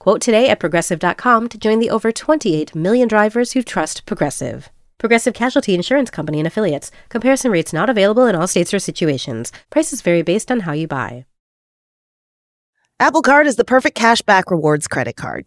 Quote today at progressive.com to join the over 28 million drivers who trust Progressive. Progressive Casualty Insurance Company and Affiliates. Comparison rates not available in all states or situations. Prices vary based on how you buy. Apple Card is the perfect cash back rewards credit card.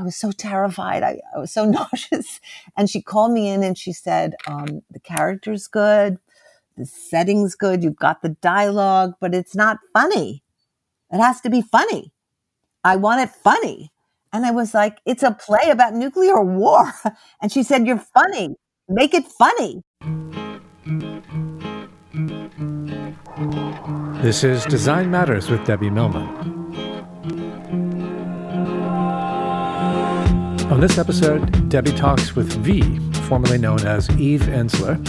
I was so terrified. I, I was so nauseous. And she called me in and she said, um, the character's good. The setting's good. You've got the dialogue, but it's not funny. It has to be funny. I want it funny. And I was like, it's a play about nuclear war. And she said, you're funny. Make it funny. This is Design Matters with Debbie Millman. On this episode, Debbie talks with V, formerly known as Eve Ensler,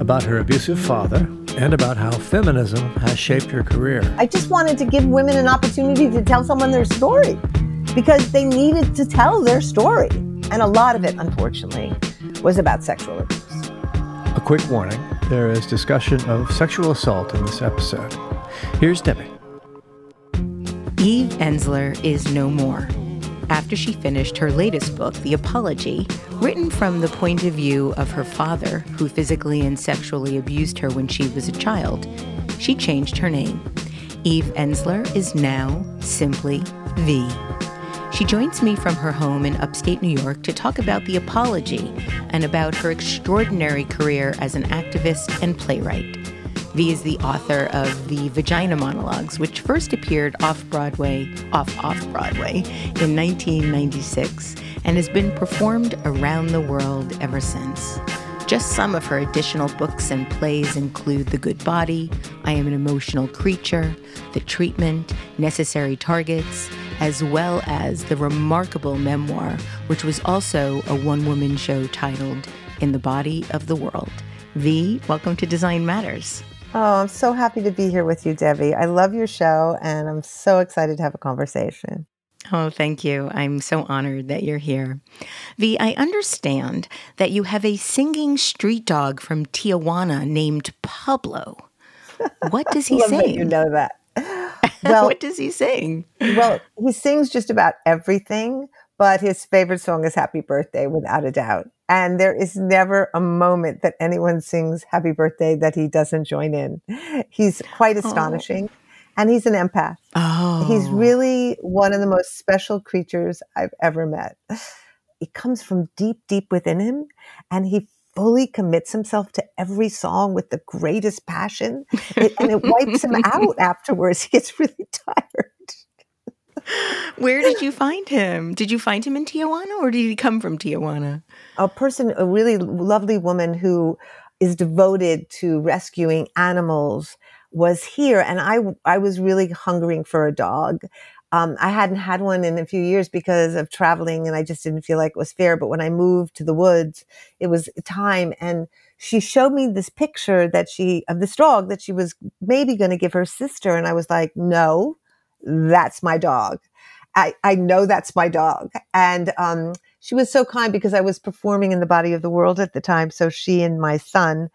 about her abusive father and about how feminism has shaped her career. I just wanted to give women an opportunity to tell someone their story because they needed to tell their story. And a lot of it, unfortunately, was about sexual abuse. A quick warning there is discussion of sexual assault in this episode. Here's Debbie. Eve Ensler is no more. After she finished her latest book, The Apology, written from the point of view of her father, who physically and sexually abused her when she was a child, she changed her name. Eve Ensler is now simply V. She joins me from her home in upstate New York to talk about the apology and about her extraordinary career as an activist and playwright. V is the author of the Vagina Monologues, which first appeared off Broadway, off off Broadway, in 1996, and has been performed around the world ever since. Just some of her additional books and plays include The Good Body, I Am an Emotional Creature, The Treatment, Necessary Targets, as well as the remarkable memoir, which was also a one woman show titled In the Body of the World. V, welcome to Design Matters. Oh, I'm so happy to be here with you, Debbie. I love your show and I'm so excited to have a conversation. Oh, thank you. I'm so honored that you're here. V, I understand that you have a singing street dog from Tijuana named Pablo. What does he sing? you know that. Well, what does he sing? well, he sings just about everything, but his favorite song is Happy Birthday, without a doubt. And there is never a moment that anyone sings Happy Birthday that he doesn't join in. He's quite oh. astonishing. And he's an empath. Oh. He's really one of the most special creatures I've ever met. It comes from deep, deep within him, and he fully commits himself to every song with the greatest passion, it, and it wipes him out afterwards. He gets really tired. Where did you find him? Did you find him in Tijuana or did he come from Tijuana? A person, a really lovely woman who is devoted to rescuing animals was here and I, I was really hungering for a dog. Um, I hadn't had one in a few years because of traveling and I just didn't feel like it was fair. But when I moved to the woods, it was time. And she showed me this picture that she, of this dog that she was maybe going to give her sister. And I was like, no, that's my dog. I, I know that's my dog. And, um, she was so kind because I was performing in the body of the world at the time. So she and my son,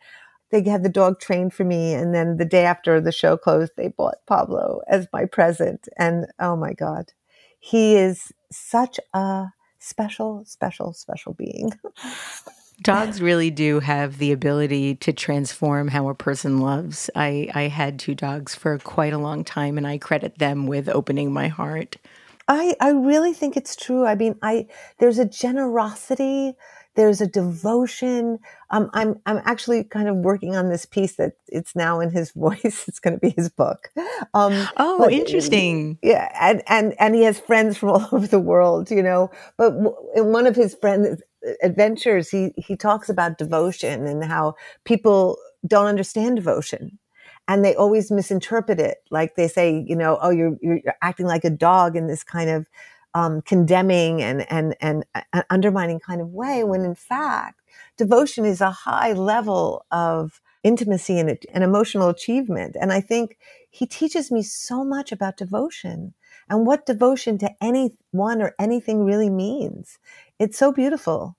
they had the dog trained for me. And then the day after the show closed, they bought Pablo as my present. And oh my God, he is such a special, special, special being. Dogs really do have the ability to transform how a person loves. I, I had two dogs for quite a long time, and I credit them with opening my heart. I, I really think it's true. I mean, I there's a generosity There's a devotion. Um, I'm I'm actually kind of working on this piece that it's now in his voice. It's going to be his book. Um, oh, but, interesting. Yeah, and and and he has friends from all over the world, you know. But in one of his friends adventures, he he talks about devotion and how people don't understand devotion and they always misinterpret it. Like they say, you know, oh, you're, you're acting like a dog in this kind of um, condemning and, and, and uh, undermining kind of way, when in fact, devotion is a high level of intimacy and, and emotional achievement. And I think he teaches me so much about devotion and what devotion to anyone or anything really means. It's so beautiful.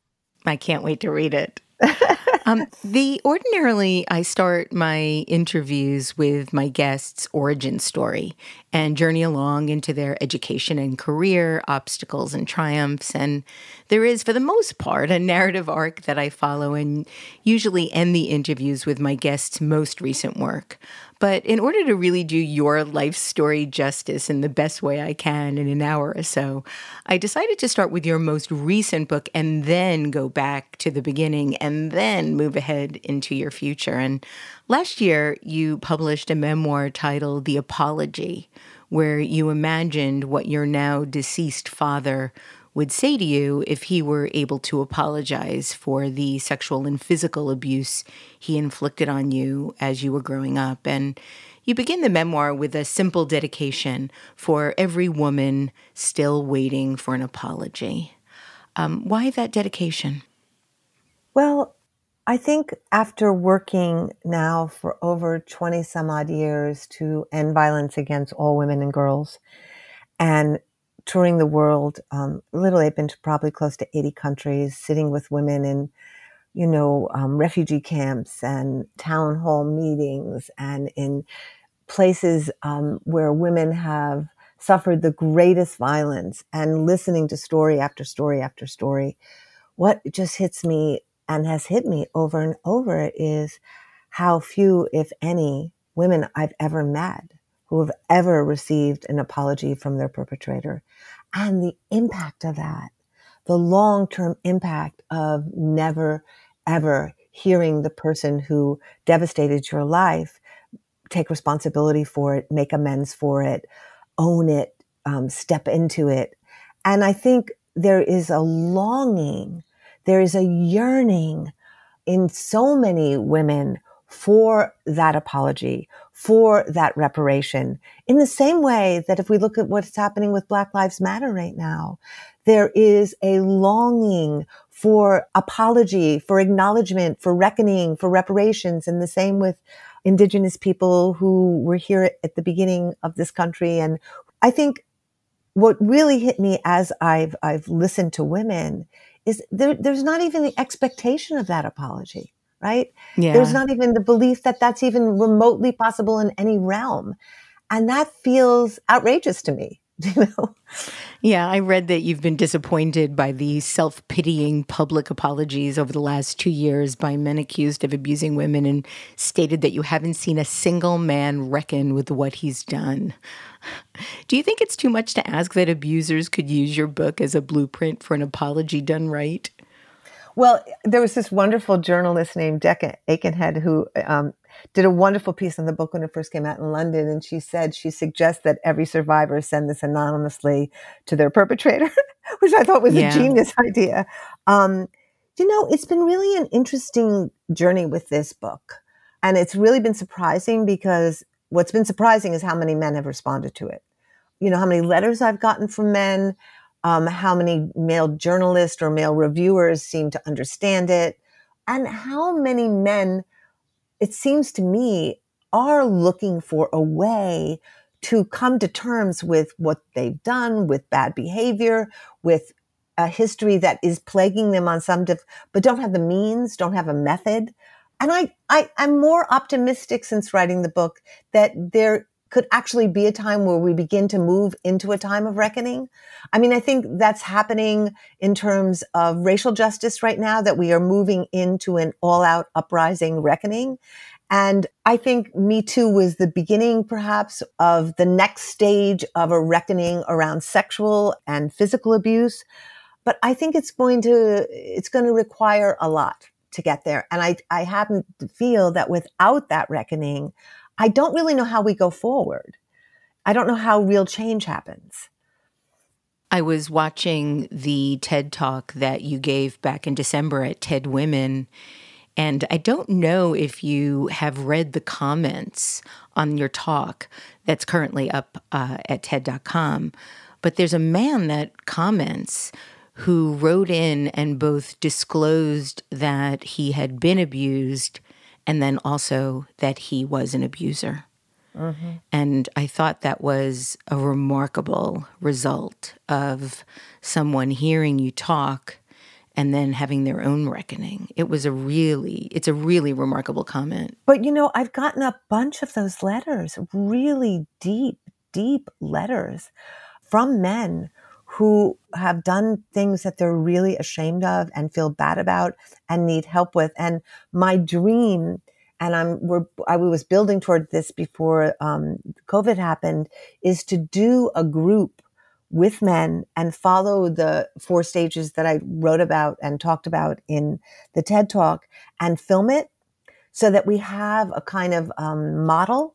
I can't wait to read it. um, the ordinarily, I start my interviews with my guests' origin story and journey along into their education and career, obstacles and triumphs. And there is, for the most part, a narrative arc that I follow and usually end the interviews with my guests' most recent work. But in order to really do your life story justice in the best way I can in an hour or so, I decided to start with your most recent book and then go back to the beginning and then move ahead into your future. And last year, you published a memoir titled The Apology, where you imagined what your now deceased father would say to you if he were able to apologize for the sexual and physical abuse he inflicted on you as you were growing up. And you begin the memoir with a simple dedication for every woman still waiting for an apology. Um, why that dedication? Well, I think after working now for over 20 some odd years to end violence against all women and girls and touring the world. Um, literally, I've been to probably close to 80 countries, sitting with women in, you know, um, refugee camps and town hall meetings and in places um, where women have suffered the greatest violence and listening to story after story after story. What just hits me and has hit me over and over is how few, if any, women I've ever met who have ever received an apology from their perpetrator and the impact of that, the long term impact of never ever hearing the person who devastated your life take responsibility for it, make amends for it, own it, um, step into it. And I think there is a longing, there is a yearning in so many women for that apology, for that reparation. In the same way that if we look at what's happening with Black Lives Matter right now, there is a longing for apology, for acknowledgement, for reckoning, for reparations. And the same with indigenous people who were here at the beginning of this country. And I think what really hit me as I've, I've listened to women is there, there's not even the expectation of that apology right? Yeah. There's not even the belief that that's even remotely possible in any realm. And that feels outrageous to me. You know? Yeah, I read that you've been disappointed by the self pitying public apologies over the last two years by men accused of abusing women and stated that you haven't seen a single man reckon with what he's done. Do you think it's too much to ask that abusers could use your book as a blueprint for an apology done right? Well, there was this wonderful journalist named Decca Aikenhead who um, did a wonderful piece on the book when it first came out in London. And she said she suggests that every survivor send this anonymously to their perpetrator, which I thought was yeah. a genius idea. Um, you know, it's been really an interesting journey with this book. And it's really been surprising because what's been surprising is how many men have responded to it. You know, how many letters I've gotten from men, um, how many male journalists or male reviewers seem to understand it, and how many men, it seems to me, are looking for a way to come to terms with what they've done, with bad behavior, with a history that is plaguing them on some, diff- but don't have the means, don't have a method. And I, I, I'm more optimistic since writing the book that there could actually be a time where we begin to move into a time of reckoning. I mean, I think that's happening in terms of racial justice right now, that we are moving into an all out uprising reckoning. And I think Me Too was the beginning, perhaps, of the next stage of a reckoning around sexual and physical abuse. but I think it's going to, it's going to require a lot to get there. And I, I happen to feel that without that reckoning, I don't really know how we go forward. I don't know how real change happens. I was watching the TED talk that you gave back in December at TED Women. And I don't know if you have read the comments on your talk that's currently up uh, at TED.com, but there's a man that comments who wrote in and both disclosed that he had been abused and then also that he was an abuser. Mm-hmm. And I thought that was a remarkable result of someone hearing you talk and then having their own reckoning. It was a really, it's a really remarkable comment. But you know, I've gotten a bunch of those letters, really deep, deep letters from men who have done things that they're really ashamed of and feel bad about and need help with. And my dream, and I'm we're I was building toward this before um, COVID happened, is to do a group with men and follow the four stages that I wrote about and talked about in the TED Talk and film it so that we have a kind of um, model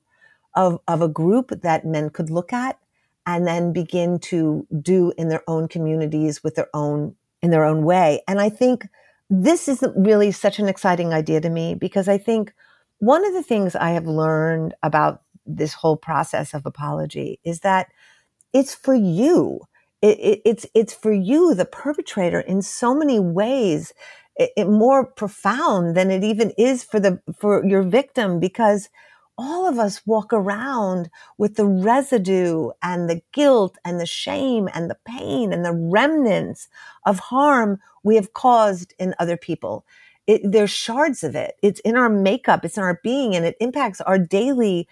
of, of a group that men could look at and then begin to do in their own communities with their own in their own way. And I think this is really such an exciting idea to me because I think one of the things I have learned about this whole process of apology is that it's for you. It, it, it's it's for you, the perpetrator, in so many ways, it, more profound than it even is for the for your victim because all of us walk around with the residue and the guilt and the shame and the pain and the remnants of harm we have caused in other people. It, there's shards of it. It's in our makeup. It's in our being and it impacts our daily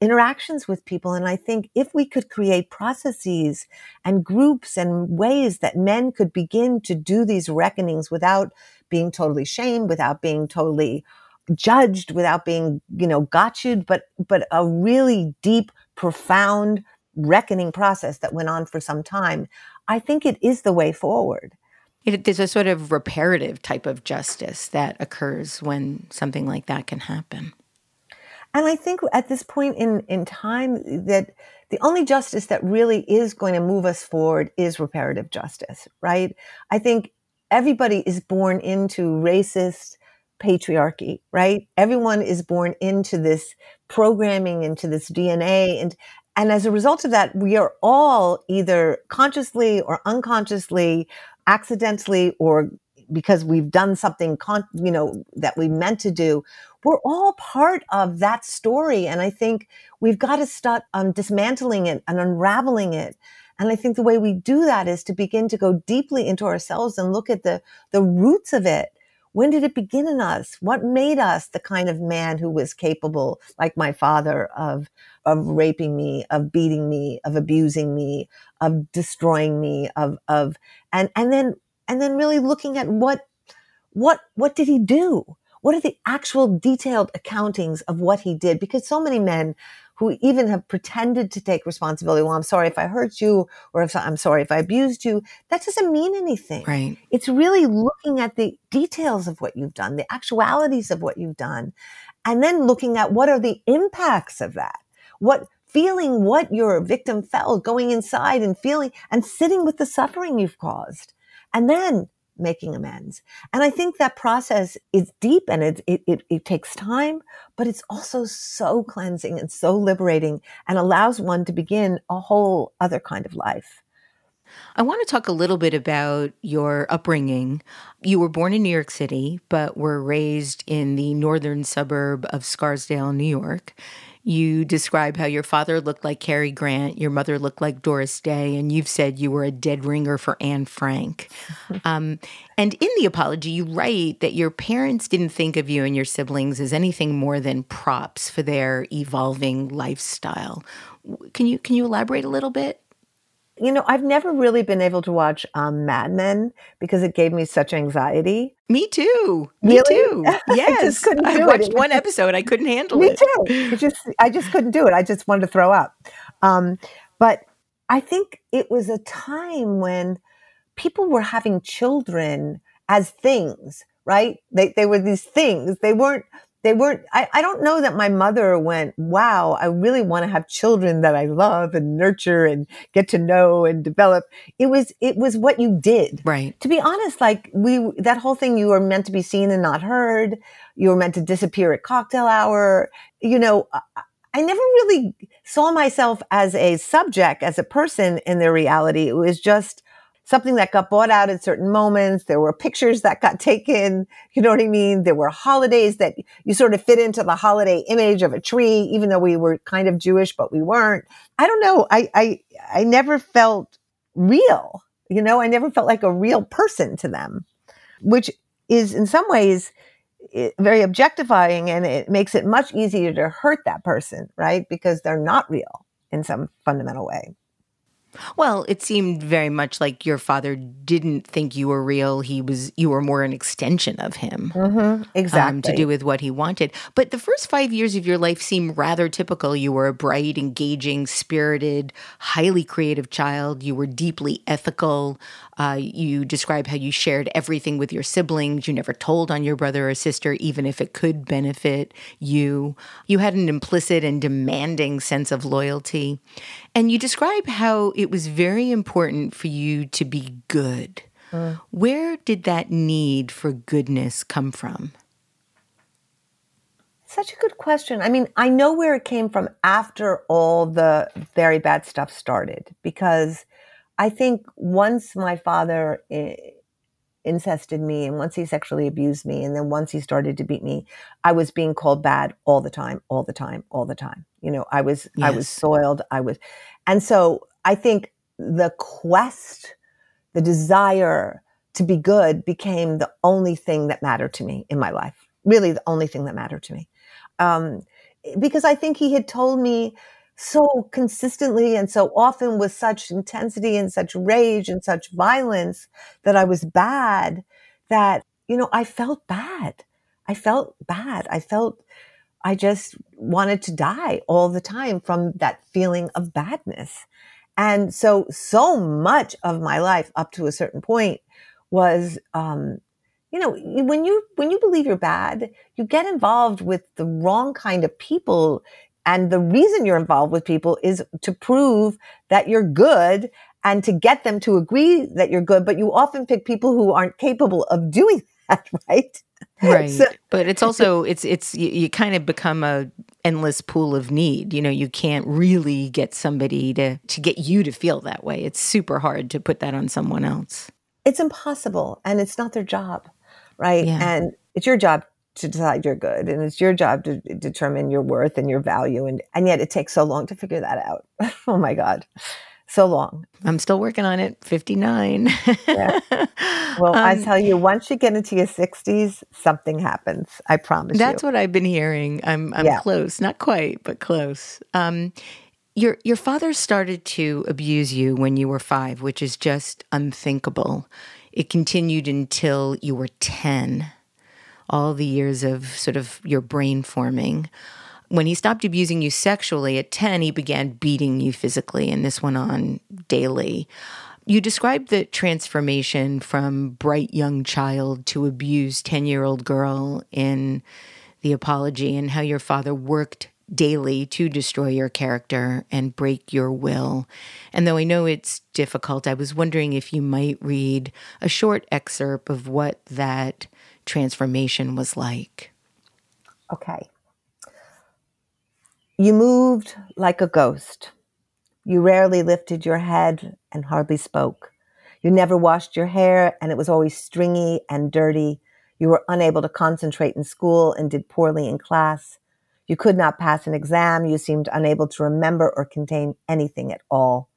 interactions with people. And I think if we could create processes and groups and ways that men could begin to do these reckonings without being totally shamed, without being totally judged without being, you know, gotcha'd, but, but a really deep, profound reckoning process that went on for some time. I think it is the way forward. It, there's a sort of reparative type of justice that occurs when something like that can happen. And I think at this point in, in time that the only justice that really is going to move us forward is reparative justice, right? I think everybody is born into racist, patriarchy, right? Everyone is born into this programming, into this DNA. And, and as a result of that, we are all either consciously or unconsciously, accidentally, or because we've done something, con- you know, that we meant to do. We're all part of that story. And I think we've got to start um, dismantling it and unraveling it. And I think the way we do that is to begin to go deeply into ourselves and look at the, the roots of it when did it begin in us? What made us the kind of man who was capable, like my father, of, of raping me, of beating me, of abusing me, of destroying me, of, of, and, and then, and then really looking at what, what, what did he do? What are the actual detailed accountings of what he did? Because so many men who even have pretended to take responsibility. Well, I'm sorry if I hurt you, or if I'm sorry if I abused you. That doesn't mean anything. Right. It's really looking at the details of what you've done, the actualities of what you've done, and then looking at what are the impacts of that. What feeling what your victim felt, going inside and feeling and sitting with the suffering you've caused. And then making amends. And I think that process is deep and it, it, it, it, takes time, but it's also so cleansing and so liberating and allows one to begin a whole other kind of life. I want to talk a little bit about your upbringing. You were born in New York City, but were raised in the northern suburb of Scarsdale, New York. You describe how your father looked like Cary Grant, your mother looked like Doris Day, and you've said you were a dead ringer for Anne Frank. um, and in the apology, you write that your parents didn't think of you and your siblings as anything more than props for their evolving lifestyle. Can you can you elaborate a little bit? You know, I've never really been able to watch um, Mad Men because it gave me such anxiety. Me too. Me really? too. Yes. I, I watched it. one episode. I couldn't handle me it. Me too. It just, I just couldn't do it. I just wanted to throw up. Um, but I think it was a time when people were having children as things, right? They, they were these things. They weren't, they weren't, I, I don't know that my mother went, wow, I really want to have children that I love and nurture and get to know and develop. It was, it was what you did. Right. To be honest, like we, that whole thing, you were meant to be seen and not heard. You were meant to disappear at cocktail hour. You know, I, I never really saw myself as a subject, as a person in their reality. It was just, something that got bought out at certain moments. There were pictures that got taken. You know what I mean? There were holidays that you sort of fit into the holiday image of a tree, even though we were kind of Jewish, but we weren't. I don't know. I, I, I never felt real. You know, I never felt like a real person to them, which is in some ways eh, very objectifying and it makes it much easier to hurt that person, right? Because they're not real in some fundamental way. Well, it seemed very much like your father didn't think you were real. He was you were more an extension of him, mm-hmm. exactly, um, to do with what he wanted. But the first five years of your life seem rather typical. You were a bright, engaging, spirited, highly creative child. You were deeply ethical. Uh, you describe how you shared everything with your siblings. You never told on your brother or sister, even if it could benefit you. You had an implicit and demanding sense of loyalty. And you describe how it was very important for you to be good. Mm. Where did that need for goodness come from? Such a good question. I mean, I know where it came from after all the very bad stuff started because I think once my father eh, incested me and once he sexually abused me and then once he started to beat me, I was being called bad all the time, all the time, all the time. You know, I was yes. I was soiled. I was and so I think the quest, the desire to be good became the only thing that mattered to me in my life. Really the only thing that mattered to me. Um, because I think he had told me so consistently and so often with such intensity and such rage and such violence that I was bad that, you know, I felt bad. I felt bad. I felt I just wanted to die all the time from that feeling of badness. And so, so much of my life up to a certain point was, um, you know, when you, when you believe you're bad, you get involved with the wrong kind of people and the reason you're involved with people is to prove that you're good and to get them to agree that you're good. But you often pick people who aren't capable of doing that, right? Right. So, but it's also it's it's you, you, kind of become a endless pool of need. You know, you can't really get somebody to to get you to feel that way. It's super hard to put that on someone else. It's impossible, and it's not their job, right? Yeah. And it's your job to decide you're good and it's your job to determine your worth and your value and and yet it takes so long to figure that out. Oh my god. So long. I'm still working on it. 59 yeah. well um, i tell you once you get into your 60s something happens i promise that's you. what i've been hearing. I'm i'm yeah. close. Not quite but close. Um your your father started to abuse you when you were 5 which is just unthinkable. It continued until you were 10 all the years of sort of your brain forming. When he stopped abusing you sexually at 10, he began beating you physically, and this went on daily. You described the transformation from bright young child to abused 10 year old girl in the apology and how your father worked daily to destroy your character and break your will. And though I know it's difficult, I was wondering if you might read a short excerpt of what that transformation was like. Okay. You moved like a ghost. You rarely lifted your head and hardly spoke. You never washed your hair and it was always stringy and dirty. You were unable to concentrate in school and did poorly in class. You could not pass an exam. You seemed unable to remember or contain anything at all.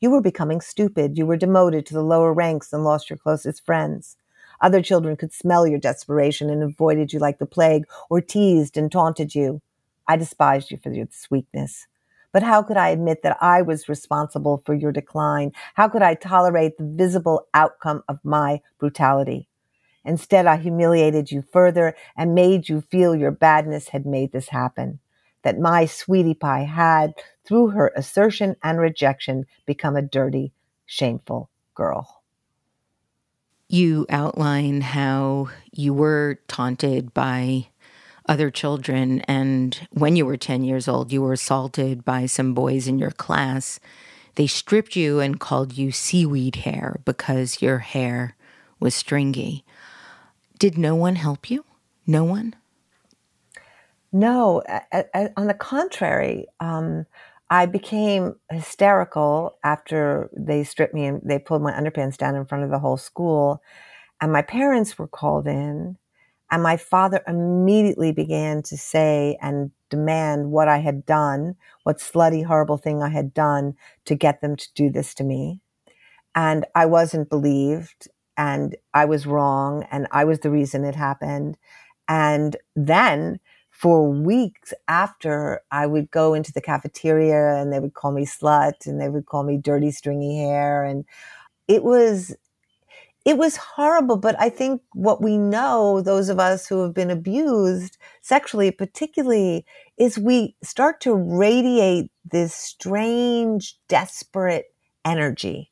You were becoming stupid. You were demoted to the lower ranks and lost your closest friends. Other children could smell your desperation and avoided you like the plague or teased and taunted you. I despised you for your sweetness. But how could I admit that I was responsible for your decline? How could I tolerate the visible outcome of my brutality? Instead, I humiliated you further and made you feel your badness had made this happen. That my sweetie pie had, through her assertion and rejection, become a dirty, shameful girl. You outline how you were taunted by other children, and when you were 10 years old, you were assaulted by some boys in your class. They stripped you and called you seaweed hair because your hair was stringy. Did no one help you? No one? No, a- a- on the contrary, um, I became hysterical after they stripped me and they pulled my underpants down in front of the whole school. And my parents were called in, and my father immediately began to say and demand what I had done, what slutty, horrible thing I had done to get them to do this to me. And I wasn't believed, and I was wrong, and I was the reason it happened. And then for weeks after I would go into the cafeteria and they would call me slut and they would call me dirty stringy hair. And it was it was horrible. But I think what we know those of us who have been abused sexually particularly is we start to radiate this strange desperate energy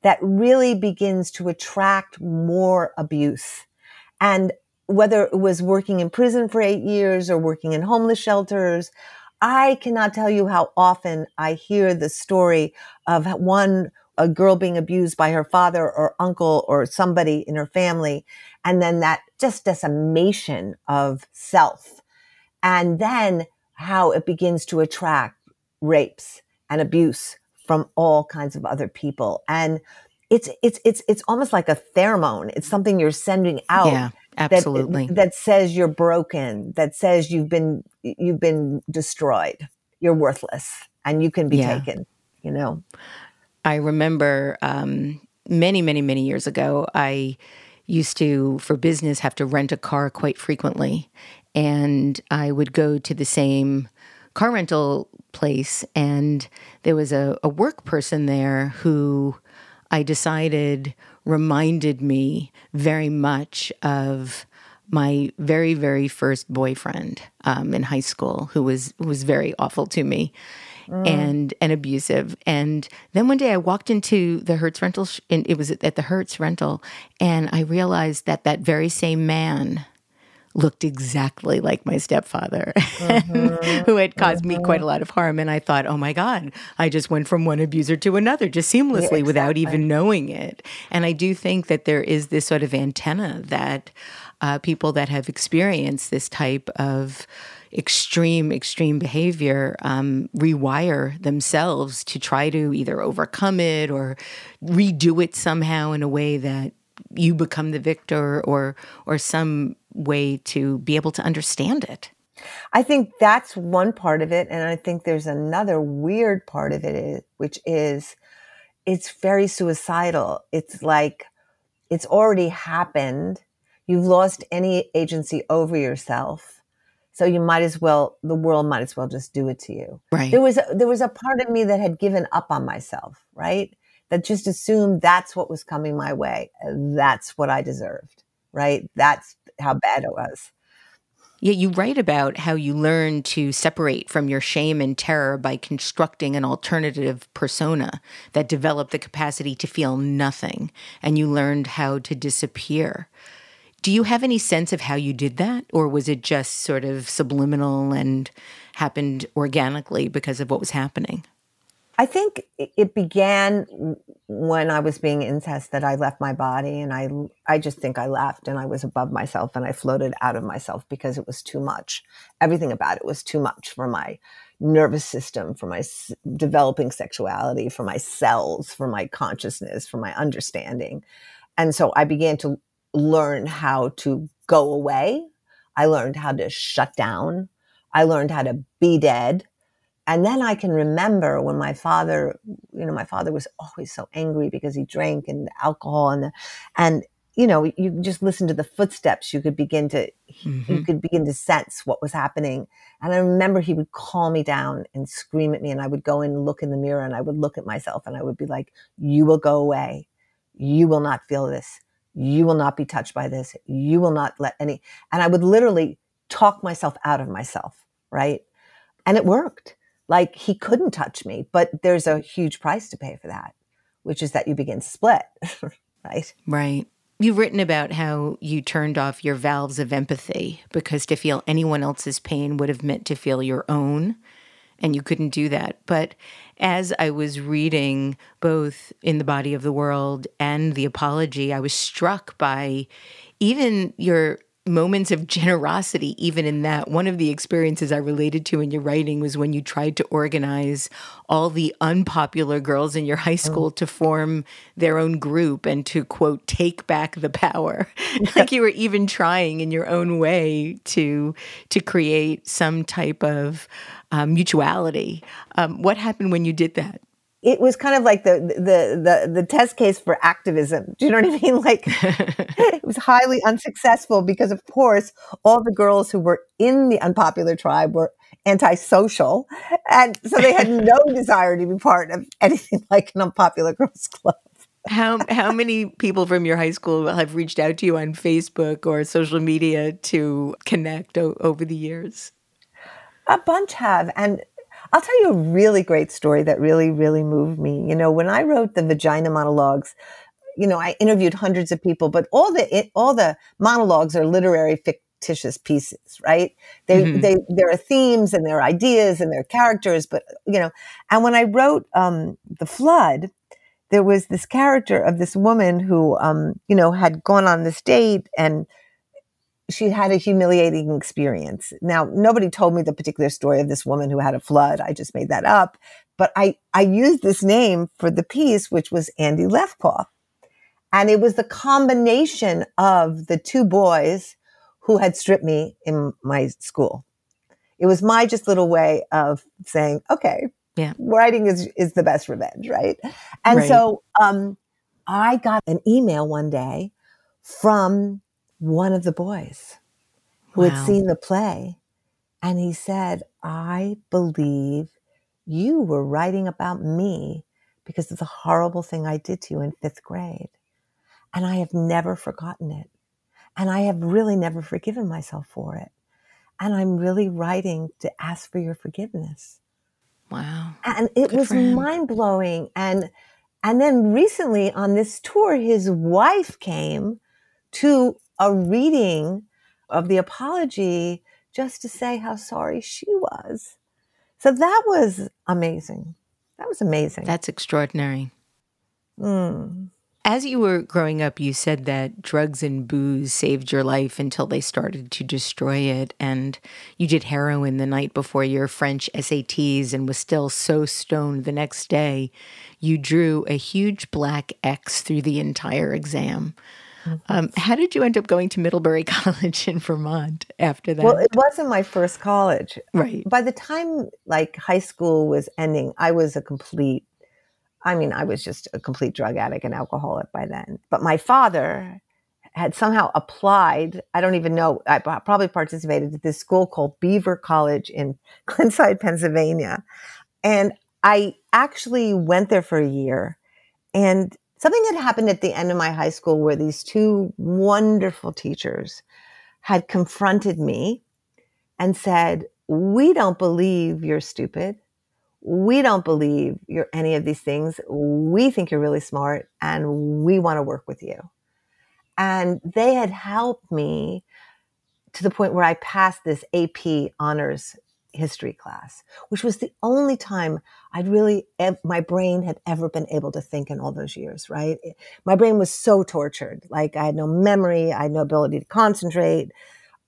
that really begins to attract more abuse. And whether it was working in prison for eight years or working in homeless shelters, I cannot tell you how often I hear the story of one a girl being abused by her father or uncle or somebody in her family and then that just decimation of self. And then how it begins to attract rapes and abuse from all kinds of other people. And it's it's it's it's almost like a pheromone. It's something you're sending out yeah Absolutely. That, that says you're broken, that says you've been you've been destroyed. You're worthless and you can be yeah. taken, you know. I remember um, many, many, many years ago, I used to, for business, have to rent a car quite frequently. And I would go to the same car rental place, and there was a, a work person there who I decided reminded me very much of my very very first boyfriend um, in high school who was who was very awful to me mm. and and abusive and then one day i walked into the hertz rental sh- and it was at the hertz rental and i realized that that very same man looked exactly like my stepfather, mm-hmm. who had caused mm-hmm. me quite a lot of harm. And I thought, oh my God, I just went from one abuser to another just seamlessly yeah, exactly. without even knowing it. And I do think that there is this sort of antenna that uh, people that have experienced this type of extreme, extreme behavior um, rewire themselves to try to either overcome it or redo it somehow in a way that you become the victor or or some way to be able to understand it. I think that's one part of it. And I think there's another weird part of it, which is it's very suicidal. It's like it's already happened. You've lost any agency over yourself. So you might as well, the world might as well just do it to you. Right. There was, a, there was a part of me that had given up on myself, right? That just assumed that's what was coming my way. That's what I deserved, right? That's how bad it was. Yeah, you write about how you learn to separate from your shame and terror by constructing an alternative persona that developed the capacity to feel nothing, and you learned how to disappear. Do you have any sense of how you did that, or was it just sort of subliminal and happened organically because of what was happening? I think it began when I was being incest that I left my body and I, I just think I left and I was above myself and I floated out of myself because it was too much. Everything about it was too much for my nervous system, for my s- developing sexuality, for my cells, for my consciousness, for my understanding. And so I began to learn how to go away. I learned how to shut down. I learned how to be dead and then I can remember when my father, you know, my father was always so angry because he drank and alcohol and, and, you know, you just listen to the footsteps. You could begin to, mm-hmm. you could begin to sense what was happening. And I remember he would call me down and scream at me and I would go and look in the mirror and I would look at myself and I would be like, you will go away. You will not feel this. You will not be touched by this. You will not let any, and I would literally talk myself out of myself. Right. And it worked like he couldn't touch me, but there's a huge price to pay for that, which is that you begin to split, right? Right. You've written about how you turned off your valves of empathy because to feel anyone else's pain would have meant to feel your own, and you couldn't do that. But as I was reading both In the Body of the World and The Apology, I was struck by even your moments of generosity, even in that. One of the experiences I related to in your writing was when you tried to organize all the unpopular girls in your high school to form their own group and to, quote, take back the power. like you were even trying in your own way to, to create some type of um, mutuality. Um, what happened when you did that? It was kind of like the, the the the test case for activism. Do you know what I mean? Like it was highly unsuccessful because, of course, all the girls who were in the unpopular tribe were antisocial, and so they had no desire to be part of anything like an unpopular girls club. how how many people from your high school have reached out to you on Facebook or social media to connect o- over the years? A bunch have, and I'll tell you a really great story that really, really moved me. You know, when I wrote the vagina monologues, you know, I interviewed hundreds of people, but all the all the monologues are literary fictitious pieces, right? They mm-hmm. they there are themes and there are ideas and there are characters, but you know, and when I wrote um, the flood, there was this character of this woman who, um, you know, had gone on this date and she had a humiliating experience. Now, nobody told me the particular story of this woman who had a flood. I just made that up. But I, I used this name for the piece, which was Andy Lefkoff. And it was the combination of the two boys who had stripped me in my school. It was my just little way of saying, okay, yeah. writing is, is the best revenge, right? And right. so um, I got an email one day from one of the boys who wow. had seen the play. And he said, I believe you were writing about me because of the horrible thing I did to you in fifth grade. And I have never forgotten it. And I have really never forgiven myself for it. And I'm really writing to ask for your forgiveness. Wow. And it Good was mind blowing. And, and then recently on this tour, his wife came to a reading of the apology just to say how sorry she was. So that was amazing. That was amazing. That's extraordinary. Mm. As you were growing up, you said that drugs and booze saved your life until they started to destroy it. And you did heroin the night before your French SATs and was still so stoned the next day. You drew a huge black X through the entire exam. Um, how did you end up going to Middlebury College in Vermont after that? Well, it wasn't my first college. Right. By the time like high school was ending, I was a complete, I mean, I was just a complete drug addict and alcoholic by then. But my father had somehow applied. I don't even know. I probably participated at this school called Beaver College in Glenside, Pennsylvania. And I actually went there for a year. And something had happened at the end of my high school where these two wonderful teachers had confronted me and said, We don't believe you're stupid. We don't believe you're any of these things. We think you're really smart and we want to work with you. And they had helped me to the point where I passed this AP honors history class, which was the only time I'd really, my brain had ever been able to think in all those years, right? My brain was so tortured. Like I had no memory, I had no ability to concentrate.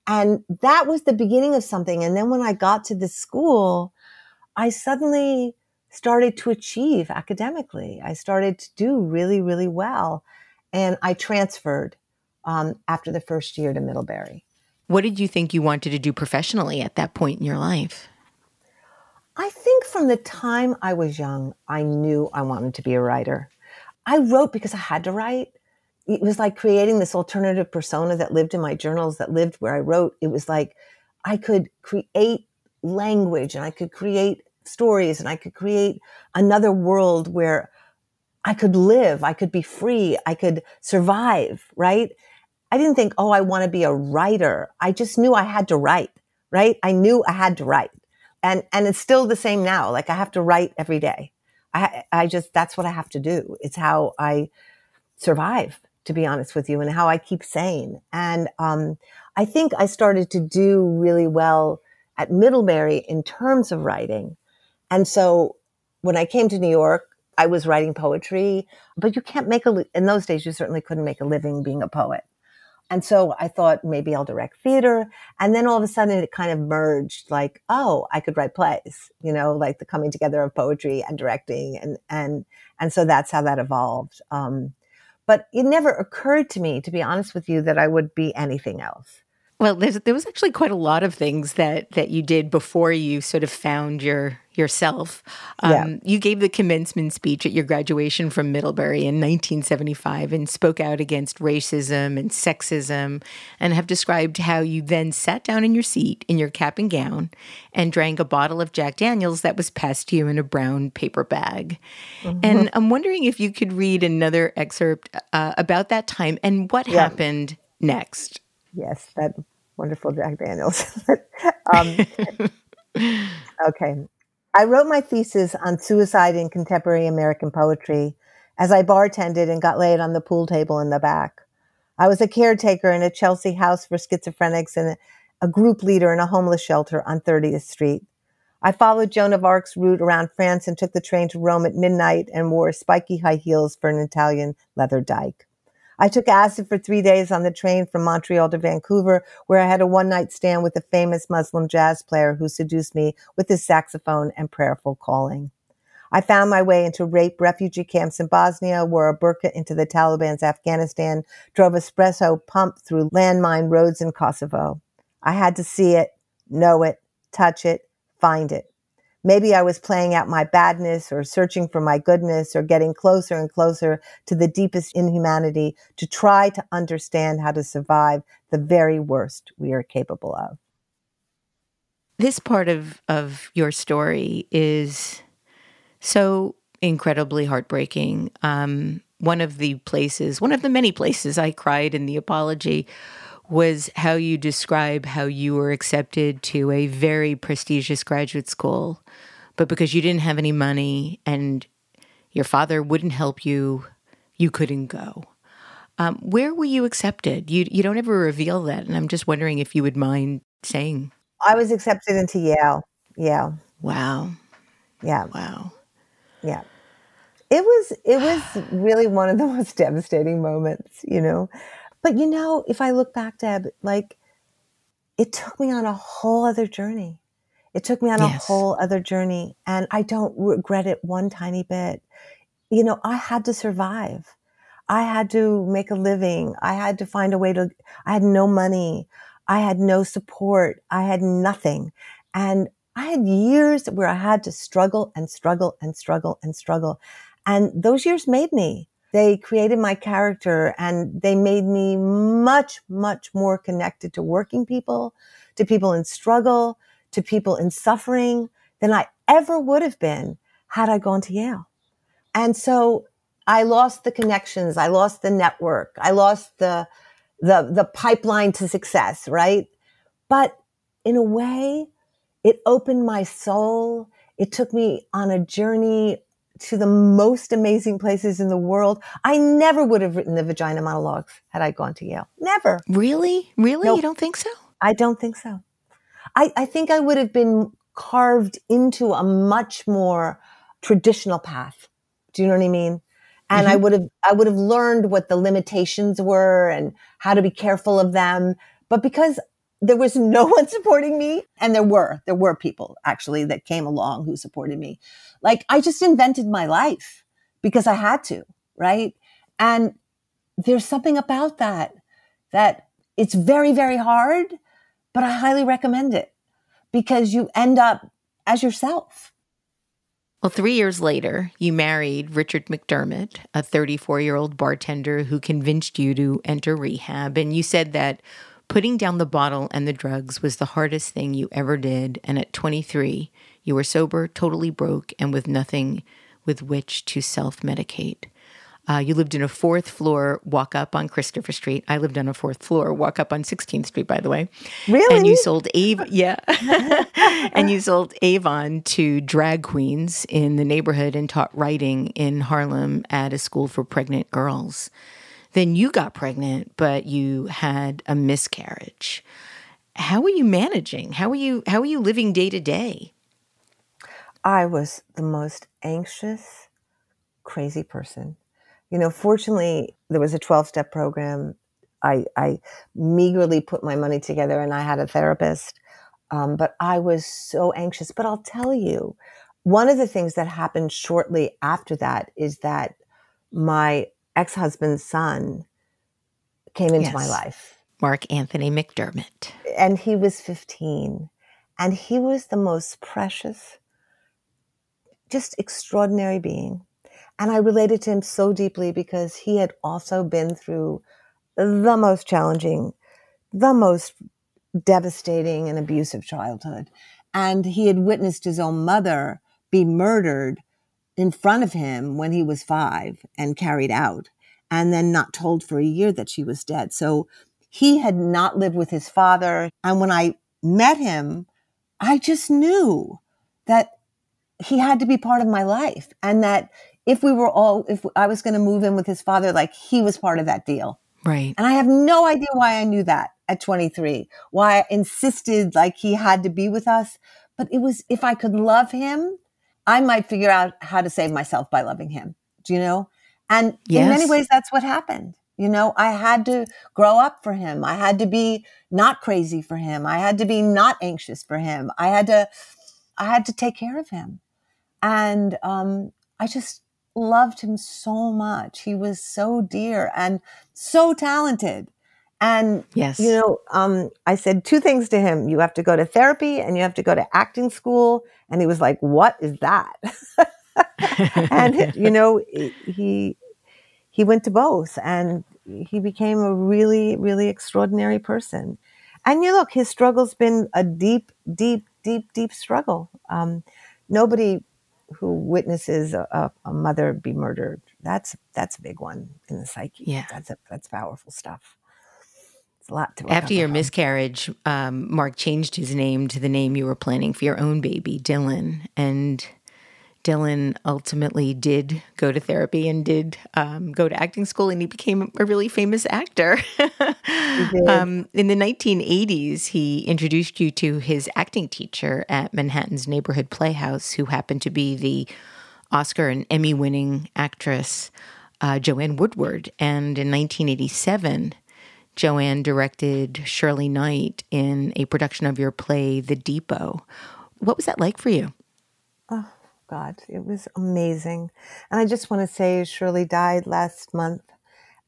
And that was the beginning of something. And then when I got to this school, I suddenly started to achieve academically. I started to do really, really well. And I transferred um, after the first year to Middlebury. What did you think you wanted to do professionally at that point in your life? I think from the time I was young, I knew I wanted to be a writer. I wrote because I had to write. It was like creating this alternative persona that lived in my journals, that lived where I wrote. It was like I could create language and I could create stories and I could create another world where I could live, I could be free, I could survive, right? I didn't think, oh, I want to be a writer. I just knew I had to write, right? I knew I had to write. And, and it's still the same now. Like I have to write every day. I, I just, that's what I have to do. It's how I survive to be honest with you, and how I keep sane. And um, I think I started to do really well at Middlebury in terms of writing. And so when I came to New York, I was writing poetry, but you can't make a, in those days, you certainly couldn't make a living being a poet. And so I thought maybe I'll direct theater. And then all of a sudden it kind of merged like, oh, I could write plays, you know, like the coming together of poetry and directing. And, and, and so that's how that evolved. Um, but it never occurred to me, to be honest with you, that I would be anything else. Well, there was actually quite a lot of things that that you did before you sort of found your yourself. Um, yeah. You gave the commencement speech at your graduation from Middlebury in 1975 and spoke out against racism and sexism, and have described how you then sat down in your seat in your cap and gown and drank a bottle of Jack Daniels that was passed to you in a brown paper bag. Mm-hmm. And I'm wondering if you could read another excerpt uh, about that time and what yeah. happened next. Yes, that wonderful Jack Daniels. um, okay. I wrote my thesis on suicide in contemporary American poetry as I bartended and got laid on the pool table in the back. I was a caretaker in a Chelsea house for schizophrenics and a group leader in a homeless shelter on 30th Street. I followed Joan of Arc's route around France and took the train to Rome at midnight and wore spiky high heels for an Italian leather dyke. I took acid for three days on the train from Montreal to Vancouver, where I had a one night stand with a famous Muslim jazz player who seduced me with his saxophone and prayerful calling. I found my way into rape refugee camps in Bosnia, wore a burqa into the Taliban's Afghanistan, drove espresso pump through landmine roads in Kosovo. I had to see it, know it, touch it, find it. Maybe I was playing out my badness or searching for my goodness or getting closer and closer to the deepest inhumanity to try to understand how to survive the very worst we are capable of. This part of, of your story is so incredibly heartbreaking. Um, one of the places, one of the many places I cried in the apology was how you describe how you were accepted to a very prestigious graduate school, but because you didn't have any money and your father wouldn't help you, you couldn't go. Um, where were you accepted? You you don't ever reveal that, and I'm just wondering if you would mind saying. I was accepted into Yale. Yeah. Wow. Yeah. Wow. Yeah. It was it was really one of the most devastating moments, you know. But you know, if I look back, Deb, like it took me on a whole other journey. It took me on yes. a whole other journey. And I don't regret it one tiny bit. You know, I had to survive. I had to make a living. I had to find a way to, I had no money. I had no support. I had nothing. And I had years where I had to struggle and struggle and struggle and struggle. And those years made me. They created my character and they made me much, much more connected to working people, to people in struggle, to people in suffering than I ever would have been had I gone to Yale. And so I lost the connections. I lost the network. I lost the, the, the pipeline to success, right? But in a way, it opened my soul. It took me on a journey to the most amazing places in the world. I never would have written the vagina monologues had I gone to Yale. Never. Really? Really? Nope. You don't think so? I don't think so. I, I think I would have been carved into a much more traditional path. Do you know what I mean? And mm-hmm. I would have, I would have learned what the limitations were and how to be careful of them. But because there was no one supporting me. And there were, there were people actually that came along who supported me. Like I just invented my life because I had to, right? And there's something about that that it's very, very hard, but I highly recommend it because you end up as yourself. Well, three years later, you married Richard McDermott, a 34 year old bartender who convinced you to enter rehab. And you said that Putting down the bottle and the drugs was the hardest thing you ever did, and at 23, you were sober, totally broke, and with nothing with which to self medicate. Uh, you lived in a fourth floor walk up on Christopher Street. I lived on a fourth floor walk up on 16th Street, by the way. Really? And you sold Avon, yeah. and you sold Avon to drag queens in the neighborhood and taught writing in Harlem at a school for pregnant girls. Then you got pregnant, but you had a miscarriage. How were you managing? How were you how were you living day to day? I was the most anxious, crazy person. You know, fortunately, there was a 12 step program. I, I meagerly put my money together and I had a therapist. Um, but I was so anxious. But I'll tell you, one of the things that happened shortly after that is that my ex husband's son came into yes. my life. Mark Anthony McDermott. And he was 15. And he was the most precious, just extraordinary being. And I related to him so deeply because he had also been through the most challenging, the most devastating and abusive childhood. And he had witnessed his own mother be murdered in front of him when he was five and carried out, and then not told for a year that she was dead. So he had not lived with his father. And when I met him, I just knew that he had to be part of my life and that if we were all, if I was going to move in with his father, like he was part of that deal. Right. And I have no idea why I knew that at 23, why I insisted like he had to be with us. But it was, if I could love him, I might figure out how to save myself by loving him. Do you know? And yes. in many ways, that's what happened. You know, I had to grow up for him. I had to be not crazy for him. I had to be not anxious for him. I had to, I had to take care of him. And, um, I just loved him so much. He was so dear and so talented. And, yes. you know, um, I said two things to him. You have to go to therapy and you have to go to acting school. And he was like, what is that? and, you know, he, he went to both and he became a really, really extraordinary person. And you look, his struggle's been a deep, deep, deep, deep struggle. Um, nobody who witnesses a, a, mother be murdered, that's, that's a big one in the psyche. Yeah. That's, a, that's powerful stuff a lot to After your miscarriage, um, Mark changed his name to the name you were planning for your own baby, Dylan. And Dylan ultimately did go to therapy and did um, go to acting school, and he became a really famous actor. um, in the 1980s, he introduced you to his acting teacher at Manhattan's Neighborhood Playhouse, who happened to be the Oscar and Emmy winning actress uh, Joanne Woodward. And in 1987, Joanne directed Shirley Knight in a production of your play, The Depot. What was that like for you? Oh, God, it was amazing. And I just want to say Shirley died last month,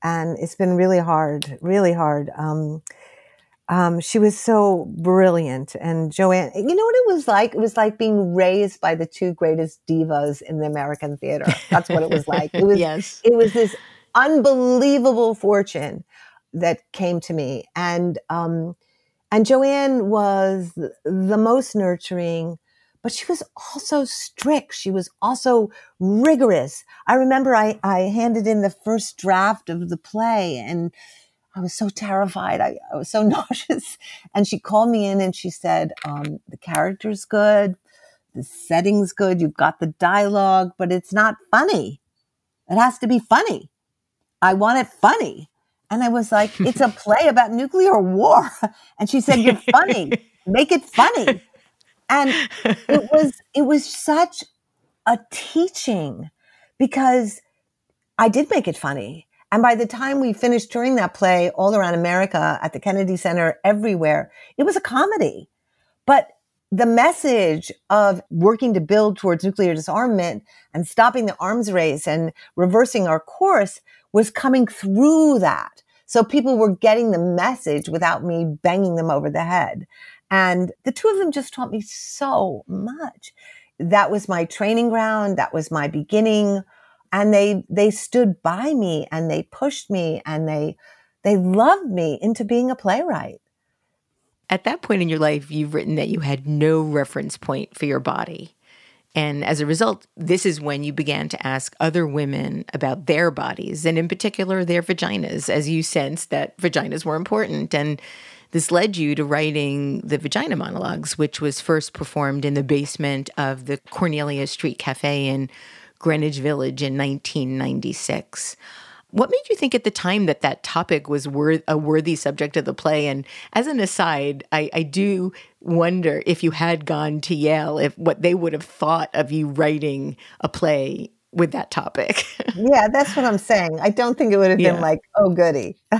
and it's been really hard, really hard. Um, um, she was so brilliant. And Joanne, you know what it was like? It was like being raised by the two greatest divas in the American theater. That's what it was like. It was, yes. it was this unbelievable fortune that came to me. And, um, and Joanne was the most nurturing, but she was also strict. She was also rigorous. I remember I, I handed in the first draft of the play and I was so terrified. I, I was so nauseous. And she called me in and she said, um, the character's good. The setting's good. You've got the dialogue, but it's not funny. It has to be funny. I want it funny. And I was like, it's a play about nuclear war. And she said, you're funny. Make it funny. And it was, it was such a teaching because I did make it funny. And by the time we finished touring that play all around America at the Kennedy Center, everywhere, it was a comedy. But the message of working to build towards nuclear disarmament and stopping the arms race and reversing our course was coming through that. So people were getting the message without me banging them over the head. And the two of them just taught me so much. That was my training ground. That was my beginning. And they, they stood by me and they pushed me and they, they loved me into being a playwright. At that point in your life, you've written that you had no reference point for your body. And as a result, this is when you began to ask other women about their bodies and, in particular, their vaginas, as you sensed that vaginas were important. And this led you to writing the Vagina Monologues, which was first performed in the basement of the Cornelia Street Cafe in Greenwich Village in 1996. What made you think at the time that that topic was wor- a worthy subject of the play? And as an aside, I, I do wonder if you had gone to Yale, if what they would have thought of you writing a play with that topic. yeah, that's what I'm saying. I don't think it would have yeah. been like, oh, goody.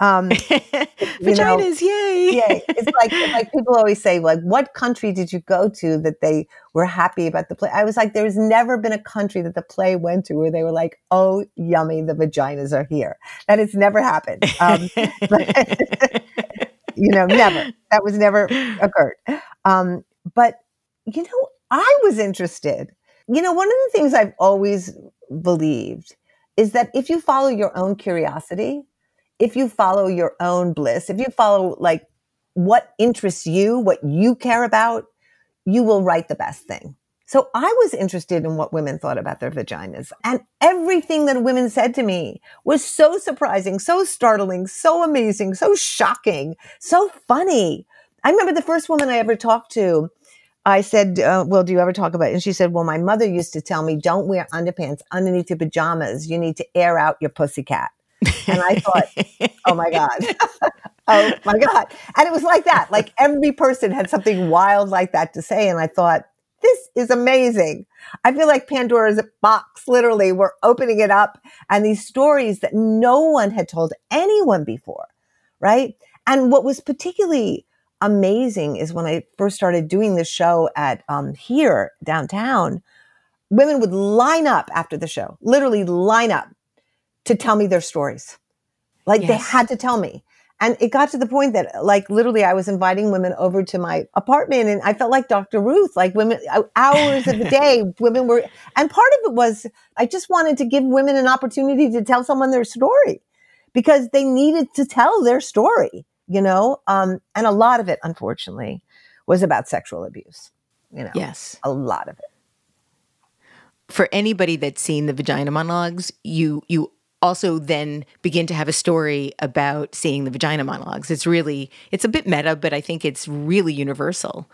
um, Vaginas, know, yay! yay! It's like like people always say, like, what country did you go to that they were happy about the play? I was like, there's never been a country that the play went to where they were like, oh, yummy, the vaginas are here. That has never happened. Um, but, you know, never. That was never occurred. Um, but you know, I was interested you know, one of the things I've always believed is that if you follow your own curiosity, if you follow your own bliss, if you follow like what interests you, what you care about, you will write the best thing. So I was interested in what women thought about their vaginas. And everything that women said to me was so surprising, so startling, so amazing, so shocking, so funny. I remember the first woman I ever talked to I said, uh, well, do you ever talk about it? And she said, well, my mother used to tell me, don't wear underpants underneath your pajamas. You need to air out your pussycat. And I thought, oh my God. oh my God. And it was like that. Like every person had something wild like that to say. And I thought, this is amazing. I feel like Pandora's box, literally, we're opening it up and these stories that no one had told anyone before. Right. And what was particularly amazing is when I first started doing the show at um, here downtown, women would line up after the show, literally line up to tell me their stories. Like yes. they had to tell me. And it got to the point that like literally I was inviting women over to my apartment and I felt like Dr. Ruth, like women hours of the day, women were, and part of it was I just wanted to give women an opportunity to tell someone their story because they needed to tell their story you know? Um, and a lot of it, unfortunately, was about sexual abuse, you know? Yes. A lot of it. For anybody that's seen the vagina monologues, you, you also then begin to have a story about seeing the vagina monologues. It's really, it's a bit meta, but I think it's really universal.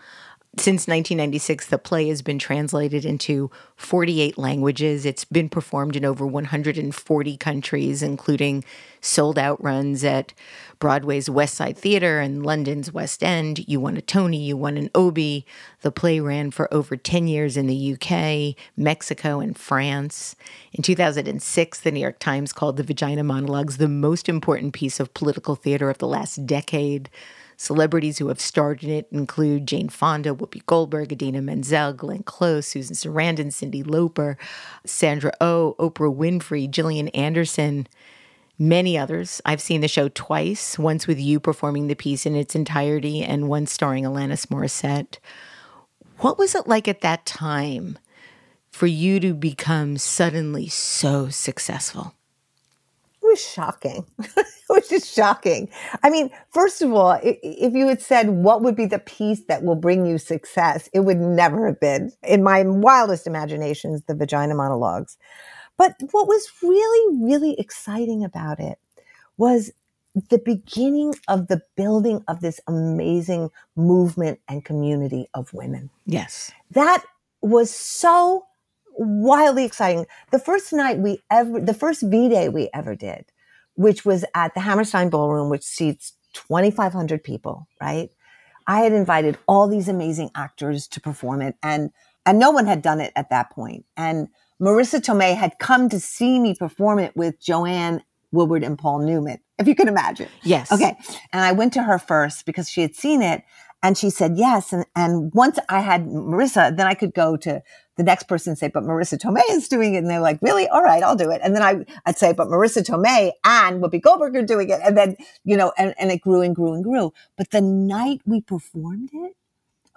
Since 1996, the play has been translated into 48 languages. It's been performed in over 140 countries, including sold out runs at Broadway's West Side Theater and London's West End. You won a Tony, you won an Obie. The play ran for over 10 years in the UK, Mexico, and France. In 2006, the New York Times called the Vagina Monologues the most important piece of political theater of the last decade. Celebrities who have starred in it include Jane Fonda, Whoopi Goldberg, Idina Menzel, Glenn Close, Susan Sarandon, Cyndi Lauper, Sandra O, oh, Oprah Winfrey, Gillian Anderson, many others. I've seen the show twice, once with you performing the piece in its entirety, and once starring Alanis Morissette. What was it like at that time for you to become suddenly so successful? Was shocking. it was just shocking. I mean, first of all, if you had said what would be the piece that will bring you success, it would never have been, in my wildest imaginations, the vagina monologues. But what was really, really exciting about it was the beginning of the building of this amazing movement and community of women. Yes. That was so wildly exciting. The first night we ever, the first V Day we ever did, which was at the Hammerstein Ballroom, which seats 2,500 people, right? I had invited all these amazing actors to perform it and, and no one had done it at that point. And Marisa Tomei had come to see me perform it with Joanne Woodward and Paul Newman, if you can imagine. Yes. Okay. And I went to her first because she had seen it and she said yes. And, and once I had Marisa, then I could go to the next person say, but Marisa Tomei is doing it. And they're like, really? All right, I'll do it. And then I, I'd say, but Marisa Tomei and Whoopi Goldberg are doing it. And then, you know, and, and it grew and grew and grew. But the night we performed it,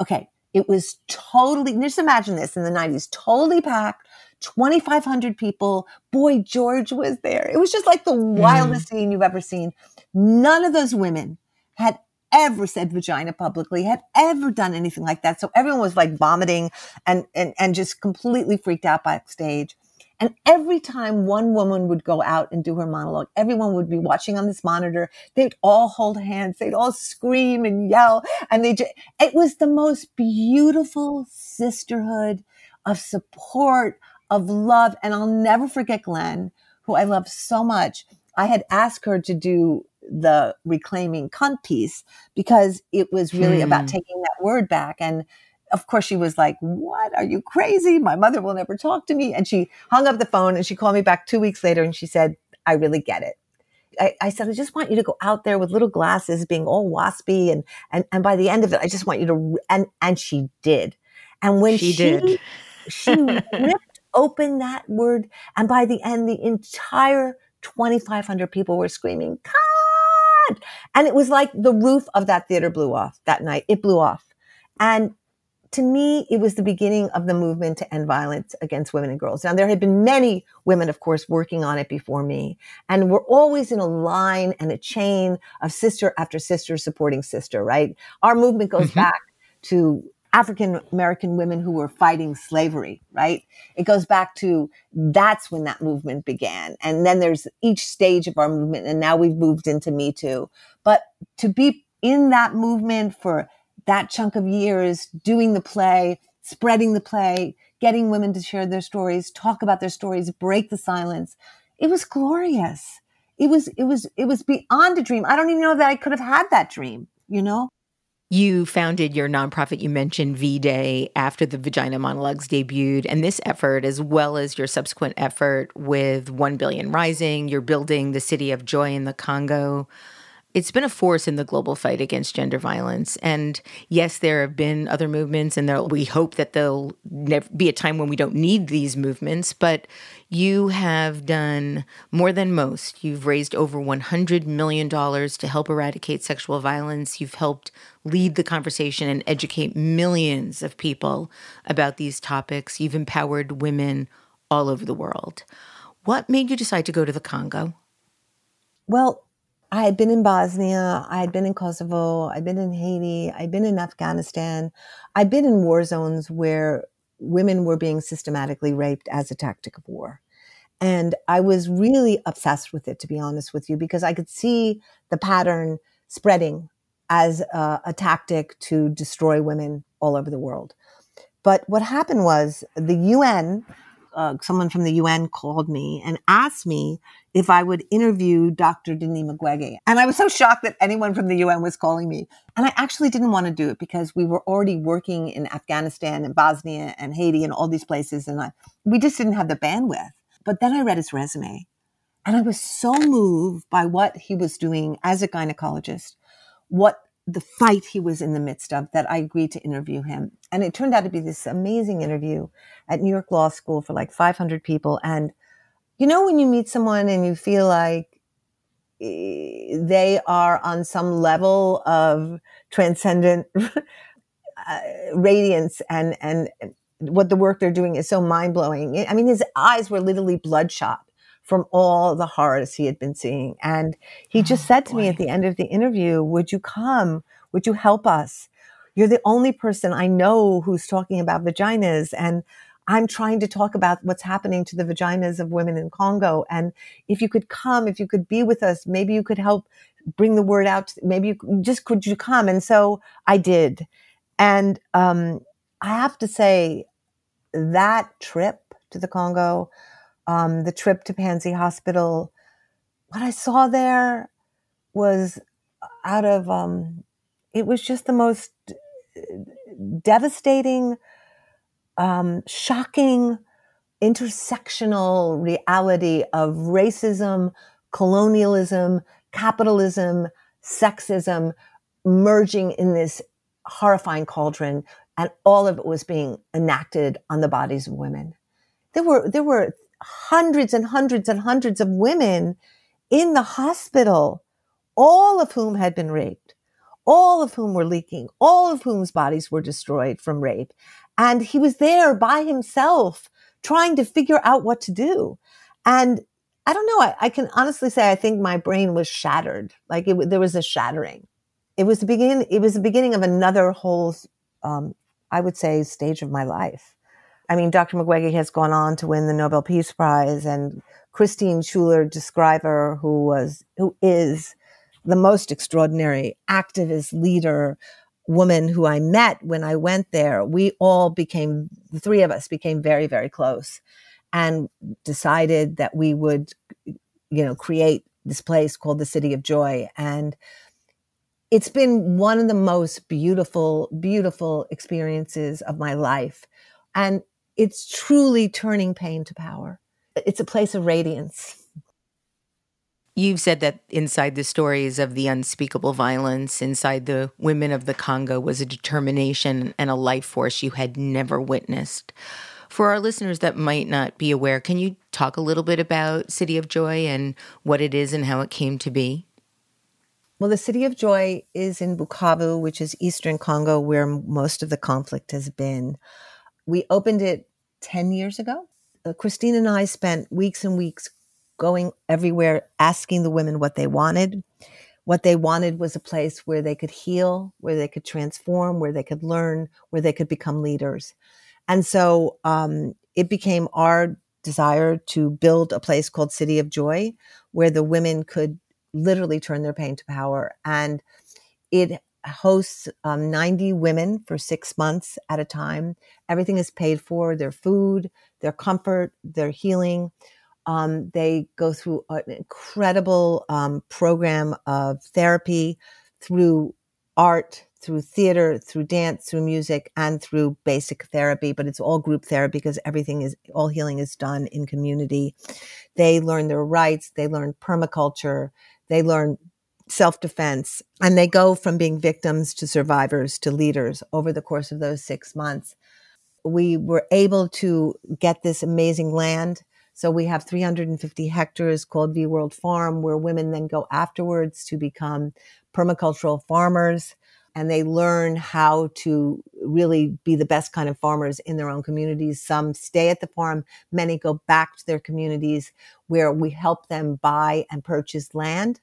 okay, it was totally, just imagine this in the 90s, totally packed, 2,500 people. Boy George was there. It was just like the mm-hmm. wildest mm. scene you've ever seen. None of those women had ever said vagina publicly, had ever done anything like that. So everyone was like vomiting and, and, and just completely freaked out backstage. And every time one woman would go out and do her monologue, everyone would be watching on this monitor. They'd all hold hands. They'd all scream and yell. And they just, it was the most beautiful sisterhood of support, of love. And I'll never forget Glenn, who I love so much, I had asked her to do the reclaiming cunt piece because it was really hmm. about taking that word back. And of course, she was like, What? Are you crazy? My mother will never talk to me. And she hung up the phone and she called me back two weeks later and she said, I really get it. I, I, said, I just want you to go out there with little glasses, being all waspy, and and and by the end of it, I just want you to. And and she did. And when she, she did, she ripped open that word, and by the end, the entire 2,500 people were screaming, And it was like the roof of that theater blew off that night. It blew off, and to me, it was the beginning of the movement to end violence against women and girls. Now, there had been many women, of course, working on it before me, and we're always in a line and a chain of sister after sister supporting sister, right? Our movement goes mm-hmm. back to African American women who were fighting slavery, right? It goes back to that's when that movement began. And then there's each stage of our movement, and now we've moved into Me Too. But to be in that movement for that chunk of years doing the play, spreading the play, getting women to share their stories, talk about their stories, break the silence. It was glorious. It was, it was, it was beyond a dream. I don't even know that I could have had that dream, you know? You founded your nonprofit, you mentioned V Day after the Vagina Monologues debuted. And this effort, as well as your subsequent effort with 1 Billion Rising, you're building the City of Joy in the Congo it's been a force in the global fight against gender violence. And yes, there have been other movements, and we hope that there'll never be a time when we don't need these movements. But you have done more than most. You've raised over $100 million to help eradicate sexual violence. You've helped lead the conversation and educate millions of people about these topics. You've empowered women all over the world. What made you decide to go to the Congo? Well, I had been in Bosnia, I had been in Kosovo, I'd been in Haiti, I'd been in Afghanistan. I'd been in war zones where women were being systematically raped as a tactic of war. And I was really obsessed with it, to be honest with you, because I could see the pattern spreading as a, a tactic to destroy women all over the world. But what happened was the UN uh, someone from the UN called me and asked me if I would interview Dr. Denis Mukwege. And I was so shocked that anyone from the UN was calling me. And I actually didn't want to do it because we were already working in Afghanistan and Bosnia and Haiti and all these places. And I, we just didn't have the bandwidth. But then I read his resume and I was so moved by what he was doing as a gynecologist, what the fight he was in the midst of that I agreed to interview him. And it turned out to be this amazing interview at New York Law School for like 500 people. And you know, when you meet someone and you feel like eh, they are on some level of transcendent uh, radiance and, and what the work they're doing is so mind blowing. I mean, his eyes were literally bloodshot from all the horrors he had been seeing. And he just oh, said to boy. me at the end of the interview, Would you come? Would you help us? You're the only person I know who's talking about vaginas. And I'm trying to talk about what's happening to the vaginas of women in Congo. And if you could come, if you could be with us, maybe you could help bring the word out. Maybe you just could you come? And so I did. And um, I have to say that trip to the Congo um, the trip to Panzi Hospital, what I saw there was out of, um, it was just the most devastating, um, shocking, intersectional reality of racism, colonialism, capitalism, sexism merging in this horrifying cauldron. And all of it was being enacted on the bodies of women. There were, there were hundreds and hundreds and hundreds of women in the hospital, all of whom had been raped, all of whom were leaking, all of whom's bodies were destroyed from rape. And he was there by himself trying to figure out what to do. And I don't know. I, I can honestly say I think my brain was shattered. Like it, there was a shattering. It was the beginning. It was the beginning of another whole, um, I would say, stage of my life. I mean, Dr. Mukwege has gone on to win the Nobel Peace Prize and Christine Schuler Deschryver, who was, who is the most extraordinary activist leader woman who I met when I went there. We all became, the three of us became very, very close. and decided that we would, you know, create this place called the City of Joy. And it's been one of the most beautiful, beautiful experiences of my life. And it's truly turning pain to power. It's a place of radiance. You've said that inside the stories of the unspeakable violence, inside the women of the Congo, was a determination and a life force you had never witnessed. For our listeners that might not be aware, can you talk a little bit about City of Joy and what it is and how it came to be? Well, the City of Joy is in Bukavu, which is eastern Congo, where most of the conflict has been. We opened it 10 years ago. Uh, Christine and I spent weeks and weeks going everywhere, asking the women what they wanted. What they wanted was a place where they could heal, where they could transform, where they could learn, where they could become leaders. And so um, it became our desire to build a place called City of Joy, where the women could literally turn their pain to power. And it hosts um, 90 women for six months at a time. Everything is paid for their food, their comfort, their healing. Um, they go through an incredible um, program of therapy through art, through theater, through dance, through music, and through basic therapy. But it's all group therapy because everything is, all healing is done in community. They learn their rights, they learn permaculture, they learn self defense, and they go from being victims to survivors to leaders over the course of those six months. We were able to get this amazing land so we have 350 hectares called V World Farm, where women then go afterwards to become permacultural farmers and they learn how to really be the best kind of farmers in their own communities. Some stay at the farm, many go back to their communities where we help them buy and purchase land,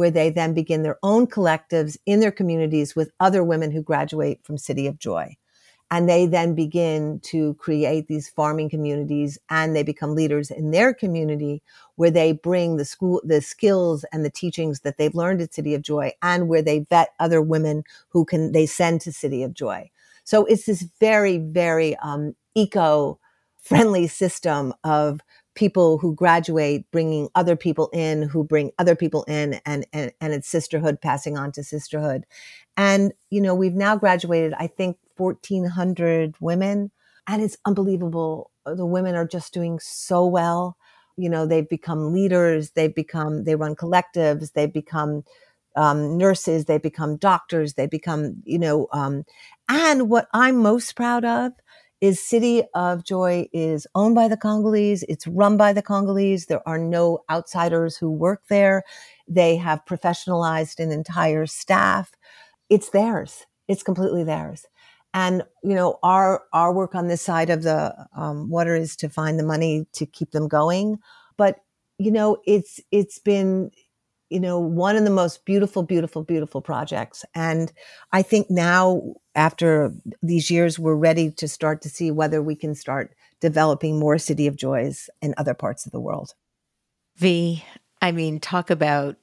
where they then begin their own collectives in their communities with other women who graduate from City of Joy. And they then begin to create these farming communities and they become leaders in their community where they bring the school the skills and the teachings that they've learned at city of joy and where they vet other women who can they send to city of joy. So it's this very very um, eco friendly system of people who graduate bringing other people in who bring other people in and, and and it's sisterhood passing on to sisterhood and you know we've now graduated i think 1,400 women. And it's unbelievable. The women are just doing so well. You know, they've become leaders, they've become, they run collectives, they've become um, nurses, they become doctors, they become, you know, um, and what I'm most proud of is City of Joy is owned by the Congolese. It's run by the Congolese. There are no outsiders who work there. They have professionalized an entire staff. It's theirs. It's completely theirs and you know our our work on this side of the um, water is to find the money to keep them going but you know it's it's been you know one of the most beautiful beautiful beautiful projects and i think now after these years we're ready to start to see whether we can start developing more city of joys in other parts of the world v i mean talk about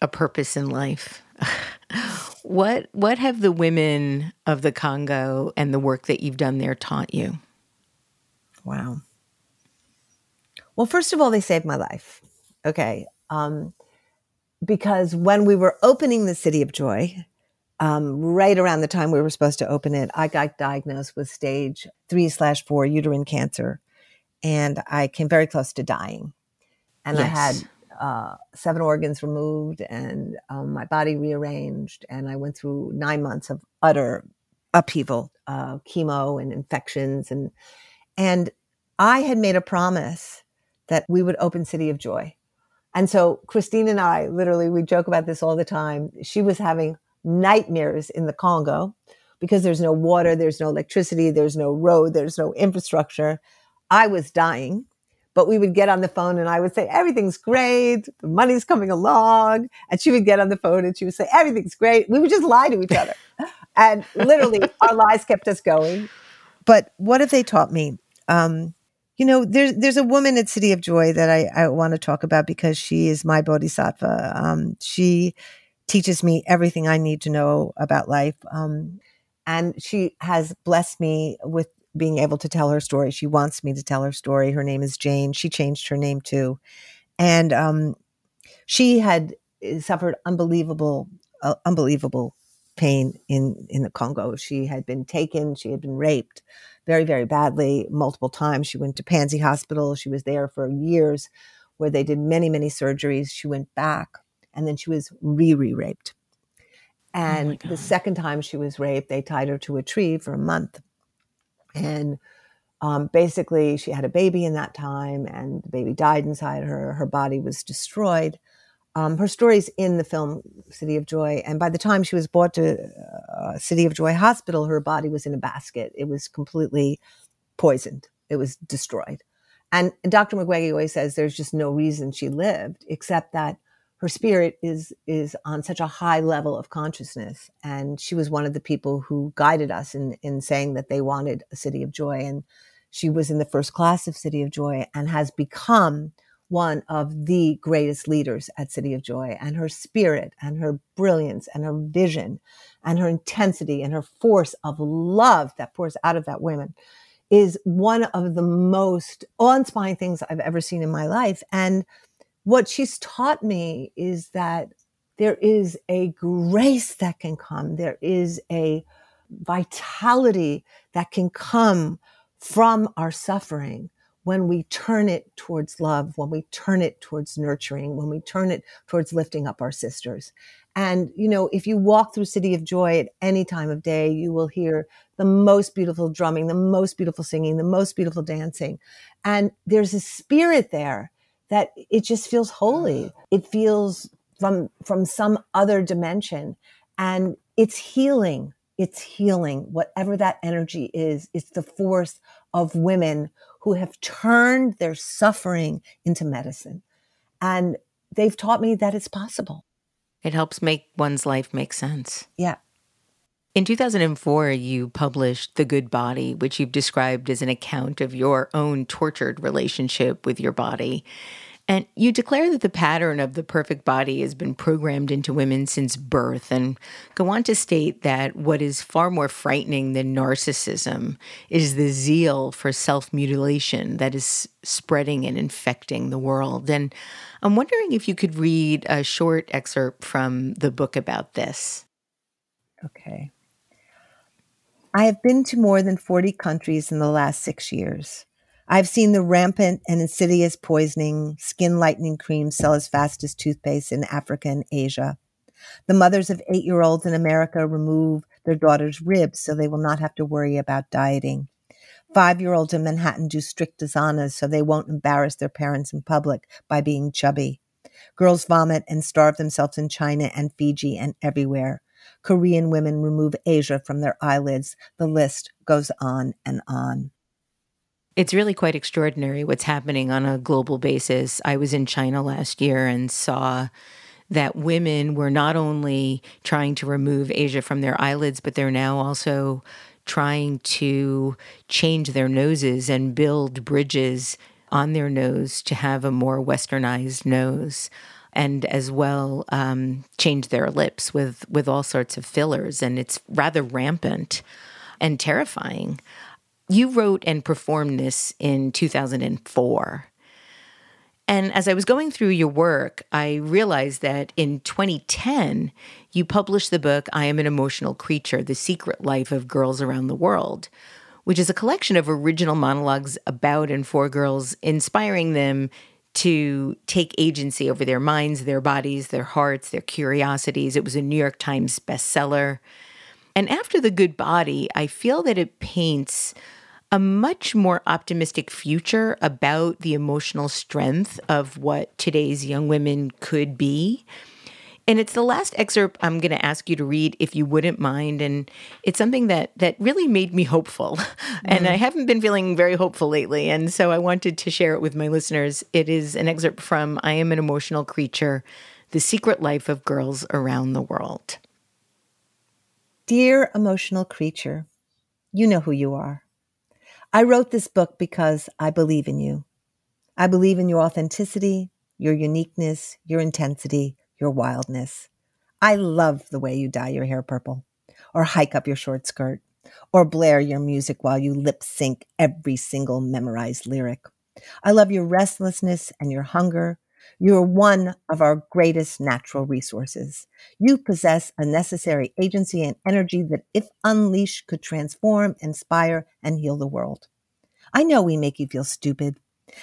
a purpose in life what what have the women of the Congo and the work that you've done there taught you? Wow. Well, first of all, they saved my life. Okay. Um, because when we were opening the City of Joy, um, right around the time we were supposed to open it, I got diagnosed with stage three slash four uterine cancer. And I came very close to dying. And yes. I had uh, seven organs removed and um, my body rearranged. And I went through nine months of utter upheaval, uh, chemo and infections. And, and I had made a promise that we would open City of Joy. And so Christine and I, literally, we joke about this all the time. She was having nightmares in the Congo because there's no water, there's no electricity, there's no road, there's no infrastructure. I was dying but we would get on the phone and I would say, everything's great. The money's coming along. And she would get on the phone and she would say, everything's great. We would just lie to each other. and literally our lies kept us going. But what have they taught me? Um, you know, there's there's a woman at City of Joy that I, I want to talk about because she is my bodhisattva. Um, she teaches me everything I need to know about life. Um, and she has blessed me with being able to tell her story. She wants me to tell her story. Her name is Jane. She changed her name too. And um, she had eh, suffered unbelievable, uh, unbelievable pain in, in the Congo. She had been taken, she had been raped very, very badly multiple times. She went to Panzi Hospital. She was there for years where they did many, many surgeries. She went back and then she was re re raped. Oh and oh the second time she was raped, they tied her to a tree for a month. And um, basically, she had a baby in that time, and the baby died inside her. Her body was destroyed. Um, her story's in the film City of Joy, and by the time she was brought to uh, City of Joy Hospital, her body was in a basket. It was completely poisoned. It was destroyed. And Dr. Mukwege always says there's just no reason she lived except that her spirit is is on such a high level of consciousness and she was one of the people who guided us in in saying that they wanted a city of joy and she was in the first class of city of joy and has become one of the greatest leaders at city of joy and her spirit and her brilliance and her vision and her intensity and her force of love that pours out of that woman is one of the most awe-inspiring things I've ever seen in my life and what she's taught me is that there is a grace that can come. There is a vitality that can come from our suffering when we turn it towards love, when we turn it towards nurturing, when we turn it towards lifting up our sisters. And, you know, if you walk through City of Joy at any time of day, you will hear the most beautiful drumming, the most beautiful singing, the most beautiful dancing. And there's a spirit there that it just feels holy. Mm. It feels from from some other dimension and it's healing. It's healing. Whatever that energy is, it's the force of women who have turned their suffering into medicine. And they've taught me that it's possible. It helps make one's life make sense. Yeah. In 2004, you published The Good Body, which you've described as an account of your own tortured relationship with your body. And you declare that the pattern of the perfect body has been programmed into women since birth, and go on to state that what is far more frightening than narcissism is the zeal for self mutilation that is spreading and infecting the world. And I'm wondering if you could read a short excerpt from the book about this. Okay. I have been to more than 40 countries in the last six years. I've seen the rampant and insidious poisoning skin lightening creams sell as fast as toothpaste in Africa and Asia. The mothers of eight year olds in America remove their daughters' ribs so they will not have to worry about dieting. Five year olds in Manhattan do strict asanas so they won't embarrass their parents in public by being chubby. Girls vomit and starve themselves in China and Fiji and everywhere. Korean women remove Asia from their eyelids. The list goes on and on. It's really quite extraordinary what's happening on a global basis. I was in China last year and saw that women were not only trying to remove Asia from their eyelids, but they're now also trying to change their noses and build bridges on their nose to have a more westernized nose and as well um, change their lips with with all sorts of fillers, and it's rather rampant and terrifying. You wrote and performed this in 2004. And as I was going through your work, I realized that in 2010, you published the book I Am an Emotional Creature The Secret Life of Girls Around the World, which is a collection of original monologues about and for girls, inspiring them to take agency over their minds, their bodies, their hearts, their curiosities. It was a New York Times bestseller. And after The Good Body, I feel that it paints a much more optimistic future about the emotional strength of what today's young women could be. And it's the last excerpt I'm going to ask you to read if you wouldn't mind and it's something that that really made me hopeful. Mm. And I haven't been feeling very hopeful lately and so I wanted to share it with my listeners. It is an excerpt from I am an emotional creature: The Secret Life of Girls Around the World. Dear emotional creature, you know who you are. I wrote this book because I believe in you. I believe in your authenticity, your uniqueness, your intensity, your wildness. I love the way you dye your hair purple or hike up your short skirt or blare your music while you lip sync every single memorized lyric. I love your restlessness and your hunger. You are one of our greatest natural resources. You possess a necessary agency and energy that, if unleashed, could transform, inspire, and heal the world. I know we make you feel stupid,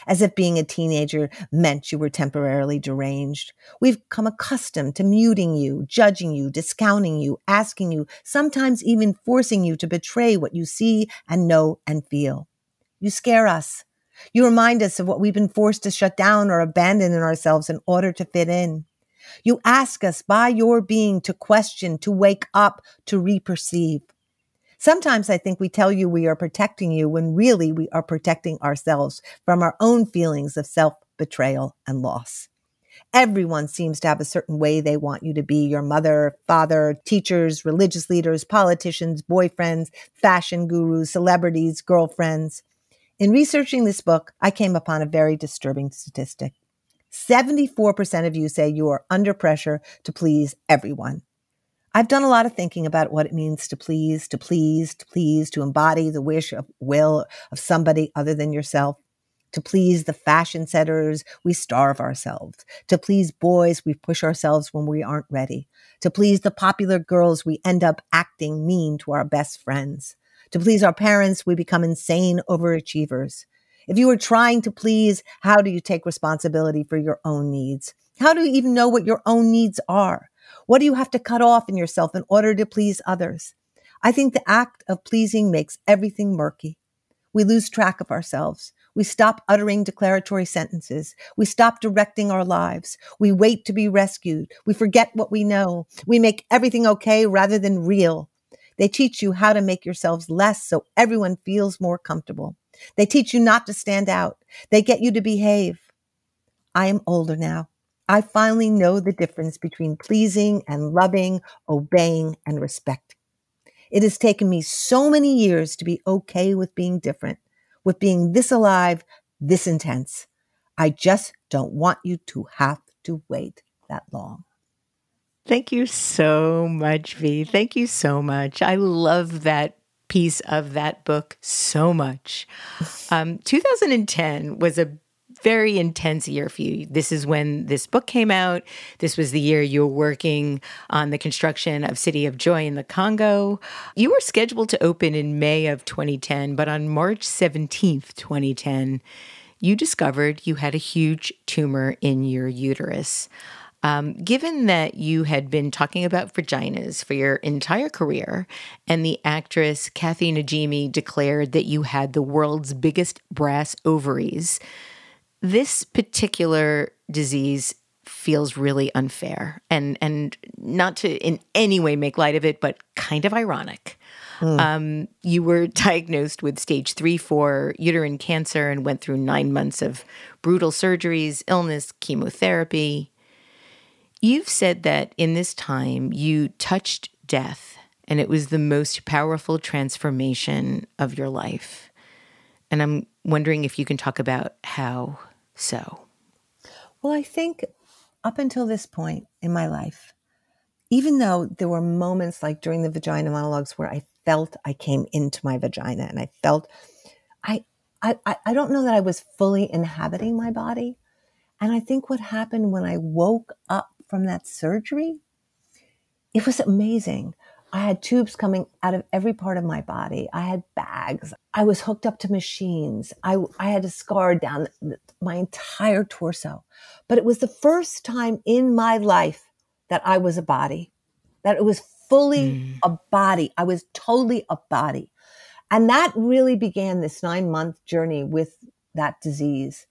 as if being a teenager meant you were temporarily deranged. We've come accustomed to muting you, judging you, discounting you, asking you, sometimes even forcing you to betray what you see and know and feel. You scare us. You remind us of what we've been forced to shut down or abandon in ourselves in order to fit in. You ask us by your being to question, to wake up, to reperceive. Sometimes I think we tell you we are protecting you when really we are protecting ourselves from our own feelings of self betrayal and loss. Everyone seems to have a certain way they want you to be your mother, father, teachers, religious leaders, politicians, boyfriends, fashion gurus, celebrities, girlfriends. In researching this book, I came upon a very disturbing statistic. 74% of you say you are under pressure to please everyone. I've done a lot of thinking about what it means to please, to please, to please, to embody the wish of will of somebody other than yourself. To please the fashion setters, we starve ourselves. To please boys, we push ourselves when we aren't ready. To please the popular girls, we end up acting mean to our best friends. To please our parents, we become insane overachievers. If you are trying to please, how do you take responsibility for your own needs? How do you even know what your own needs are? What do you have to cut off in yourself in order to please others? I think the act of pleasing makes everything murky. We lose track of ourselves. We stop uttering declaratory sentences. We stop directing our lives. We wait to be rescued. We forget what we know. We make everything okay rather than real. They teach you how to make yourselves less so everyone feels more comfortable. They teach you not to stand out. They get you to behave. I am older now. I finally know the difference between pleasing and loving, obeying and respect. It has taken me so many years to be okay with being different, with being this alive, this intense. I just don't want you to have to wait that long. Thank you so much, V. Thank you so much. I love that piece of that book so much. Um, 2010 was a very intense year for you. This is when this book came out. This was the year you were working on the construction of City of Joy in the Congo. You were scheduled to open in May of 2010, but on March 17th, 2010, you discovered you had a huge tumor in your uterus. Um, given that you had been talking about vaginas for your entire career, and the actress Kathy Najimy declared that you had the world's biggest brass ovaries, this particular disease feels really unfair and and not to in any way make light of it, but kind of ironic. Mm. Um, you were diagnosed with stage three, four uterine cancer and went through nine months of brutal surgeries, illness, chemotherapy. You've said that in this time you touched death and it was the most powerful transformation of your life. And I'm wondering if you can talk about how so. Well, I think up until this point in my life, even though there were moments like during the vagina monologues where I felt I came into my vagina and I felt I I I don't know that I was fully inhabiting my body. And I think what happened when I woke up from that surgery, it was amazing. I had tubes coming out of every part of my body. I had bags. I was hooked up to machines. I, I had a scar down my entire torso. But it was the first time in my life that I was a body, that it was fully mm. a body. I was totally a body. And that really began this nine month journey with that disease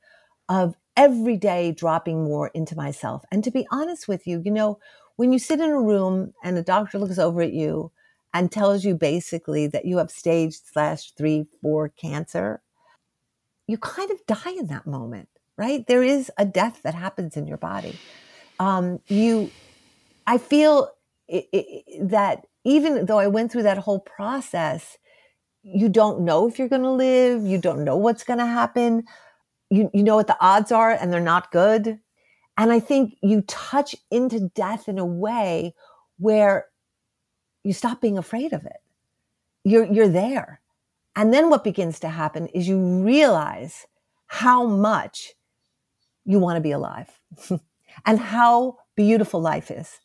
of every day dropping more into myself. And to be honest with you, you know, when you sit in a room and a doctor looks over at you and tells you basically that you have stage slash three, four cancer, you kind of die in that moment, right? There is a death that happens in your body. Um, you, I feel it, it, that even though I went through that whole process, you don't know if you're going to live. You don't know what's going to happen you, you know what the odds are and they're not good. And I think you touch into death in a way where you stop being afraid of it. you're, you're there. And then what begins to happen is you realize how much you want to be alive and how beautiful life is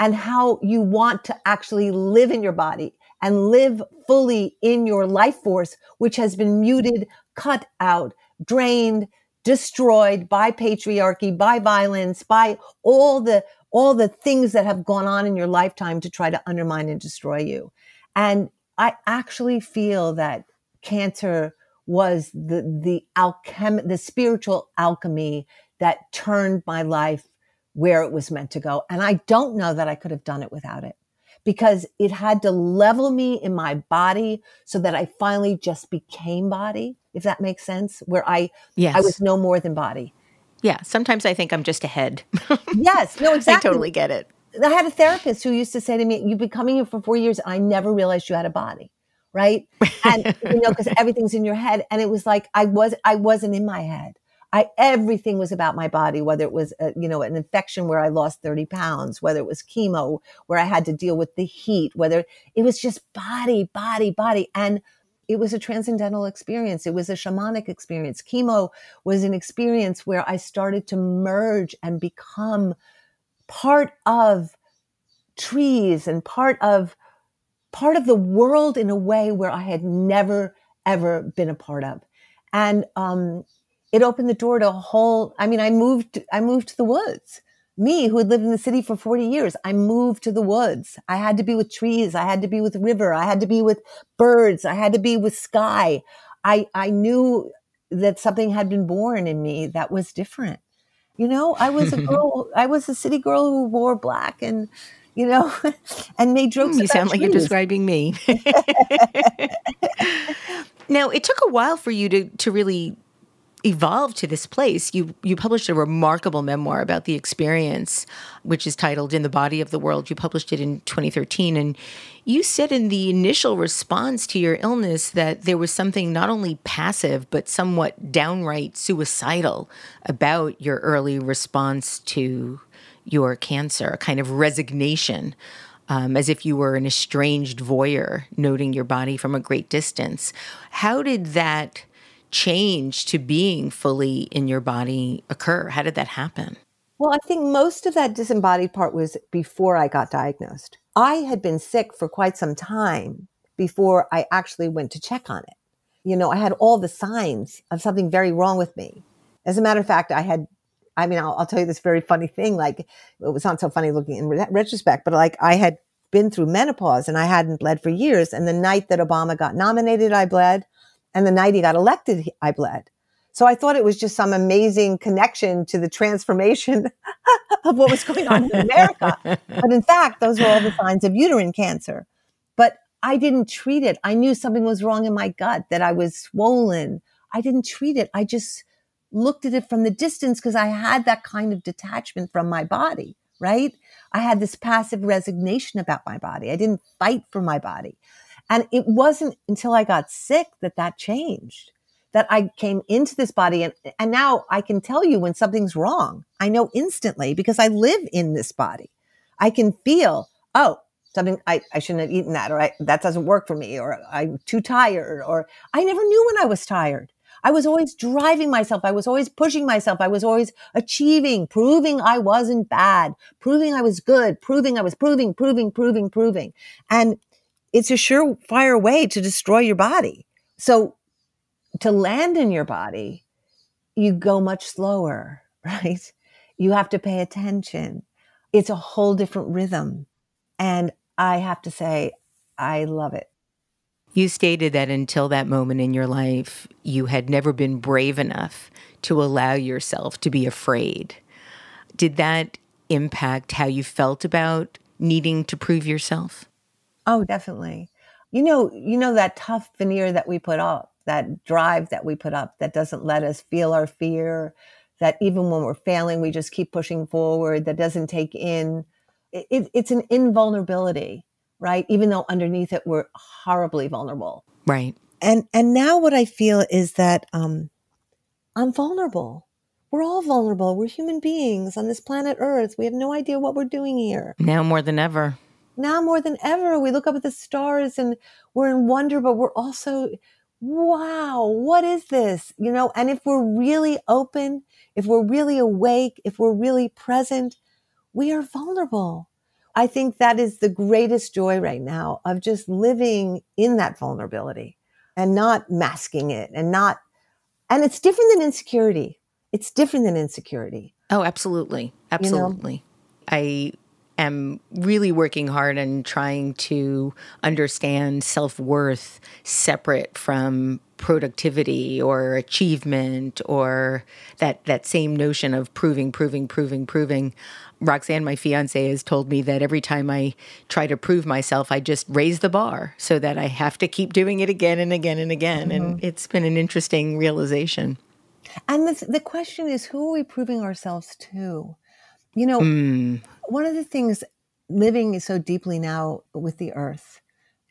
and how you want to actually live in your body and live fully in your life force, which has been muted, cut out, drained, destroyed by patriarchy, by violence, by all the, all the things that have gone on in your lifetime to try to undermine and destroy you. And I actually feel that cancer was the, the alchem, the spiritual alchemy that turned my life where it was meant to go. And I don't know that I could have done it without it because it had to level me in my body so that I finally just became body, if that makes sense, where I, yes. I was no more than body. Yeah. Sometimes I think I'm just a head. yes. No, exactly. I totally get it. I had a therapist who used to say to me, You've been coming here for four years. And I never realized you had a body. Right. And, you know, because everything's in your head. And it was like, I was, I wasn't in my head. I everything was about my body, whether it was a, you know an infection where I lost 30 pounds, whether it was chemo where I had to deal with the heat, whether it was just body, body, body. And it was a transcendental experience. It was a shamanic experience. Chemo was an experience where I started to merge and become part of trees and part of part of the world in a way where I had never ever been a part of. And um, it opened the door to a whole, I mean, I moved, I moved to the woods. Me, who had lived in the city for 40 years, I moved to the woods. I had to be with trees. I had to be with river. I had to be with birds. I had to be with sky. I, I knew that something had been born in me that was different. You know, I was a girl, I was a city girl who wore black and, you know, and made jokes. You sound trees. like you're describing me. now, it took a while for you to to really evolved to this place. You you published a remarkable memoir about the experience, which is titled "In the Body of the World." You published it in 2013, and you said in the initial response to your illness that there was something not only passive but somewhat downright suicidal about your early response to your cancer, a kind of resignation. Um, as if you were an estranged voyeur, noting your body from a great distance. How did that change to being fully in your body occur? How did that happen? Well, I think most of that disembodied part was before I got diagnosed. I had been sick for quite some time before I actually went to check on it. You know, I had all the signs of something very wrong with me. As a matter of fact, I had, I mean, I'll, I'll tell you this very funny thing. Like, it was not so funny looking in re- retrospect, but like I had been through menopause and I hadn't bled for years. And the night that Obama got nominated, I bled. And the night he got elected, I bled. So I thought it was just some amazing connection to the transformation of what was going on in America. but in fact, those were all the signs of uterine cancer. But I didn't treat it. I knew something was wrong in my gut, that I was swollen. I didn't treat it. I just looked at it from the distance because I had that kind of detachment from my body, right? I had this passive resignation about my body. I didn't fight for my body. And it wasn't until I got sick that that changed, that I came into this body. And, and now I can tell you when something's wrong. I know instantly because I live in this body. I can feel, oh, something I, I shouldn't have eaten that, or I, that doesn't work for me, or I'm too tired, or I never knew when I was tired. I was always driving myself. I was always pushing myself. I was always achieving, proving I wasn't bad, proving I was good, proving I was proving, proving, proving, proving. And it's a surefire way to destroy your body. So to land in your body, you go much slower, right? You have to pay attention. It's a whole different rhythm. And I have to say, I love it. You stated that until that moment in your life, you had never been brave enough to allow yourself to be afraid. Did that impact how you felt about needing to prove yourself? Oh, definitely. You know, you know that tough veneer that we put up, that drive that we put up that doesn't let us feel our fear, that even when we're failing, we just keep pushing forward, that doesn't take in it, it's an invulnerability, right? Even though underneath it we're horribly vulnerable. Right. And and now what I feel is that um I'm vulnerable. We're all vulnerable. We're human beings on this planet Earth. We have no idea what we're doing here. Now more than ever. Now more than ever, we look up at the stars and we're in wonder, but we're also, wow, what is this? You know, and if we're really open, if we're really awake, if we're really present, we are vulnerable. I think that is the greatest joy right now of just living in that vulnerability and not masking it and not, and it's different than insecurity. It's different than insecurity. Oh, absolutely. Absolutely. You know? I am really working hard and trying to understand self worth separate from productivity or achievement or that that same notion of proving proving proving proving Roxane my fiance has told me that every time I try to prove myself I just raise the bar so that I have to keep doing it again and again and again mm-hmm. and it's been an interesting realization and the, the question is who are we proving ourselves to you know, mm. One of the things living so deeply now with the earth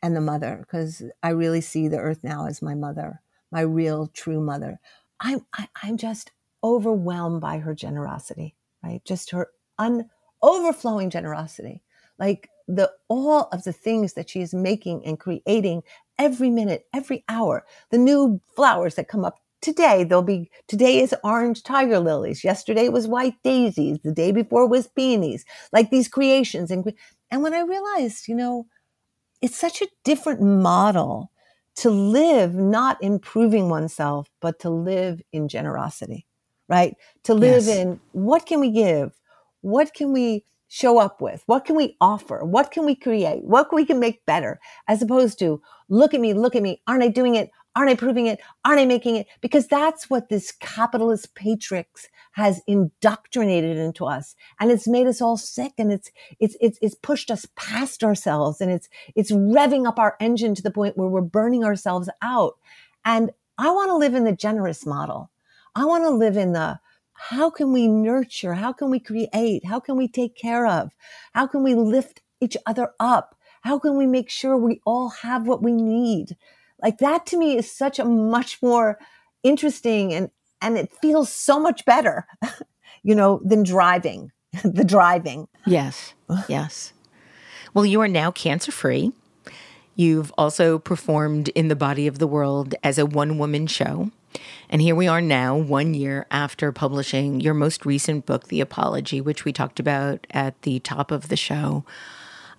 and the mother, because I really see the earth now as my mother, my real true mother. I'm I, am i am just overwhelmed by her generosity, right? Just her un overflowing generosity. Like the all of the things that she is making and creating every minute, every hour, the new flowers that come up today there'll be today is orange tiger lilies yesterday was white daisies the day before was peonies like these creations and and when i realized you know it's such a different model to live not improving oneself but to live in generosity right? To live yes. in what can we give? What can we show up with? What can we offer? What can we create? What can we can make better? As opposed to look at me look at me aren't i doing it Aren't I proving it? Aren't I making it? Because that's what this capitalist patrix has indoctrinated into us. And it's made us all sick and it's, it's, it's, it's pushed us past ourselves and it's, it's revving up our engine to the point where we're burning ourselves out. And I want to live in the generous model. I want to live in the, how can we nurture? How can we create? How can we take care of? How can we lift each other up? How can we make sure we all have what we need? Like that to me is such a much more interesting and, and it feels so much better, you know, than driving, the driving. Yes. Yes. Well, you are now cancer free. You've also performed in the body of the world as a one woman show. And here we are now, one year after publishing your most recent book, The Apology, which we talked about at the top of the show.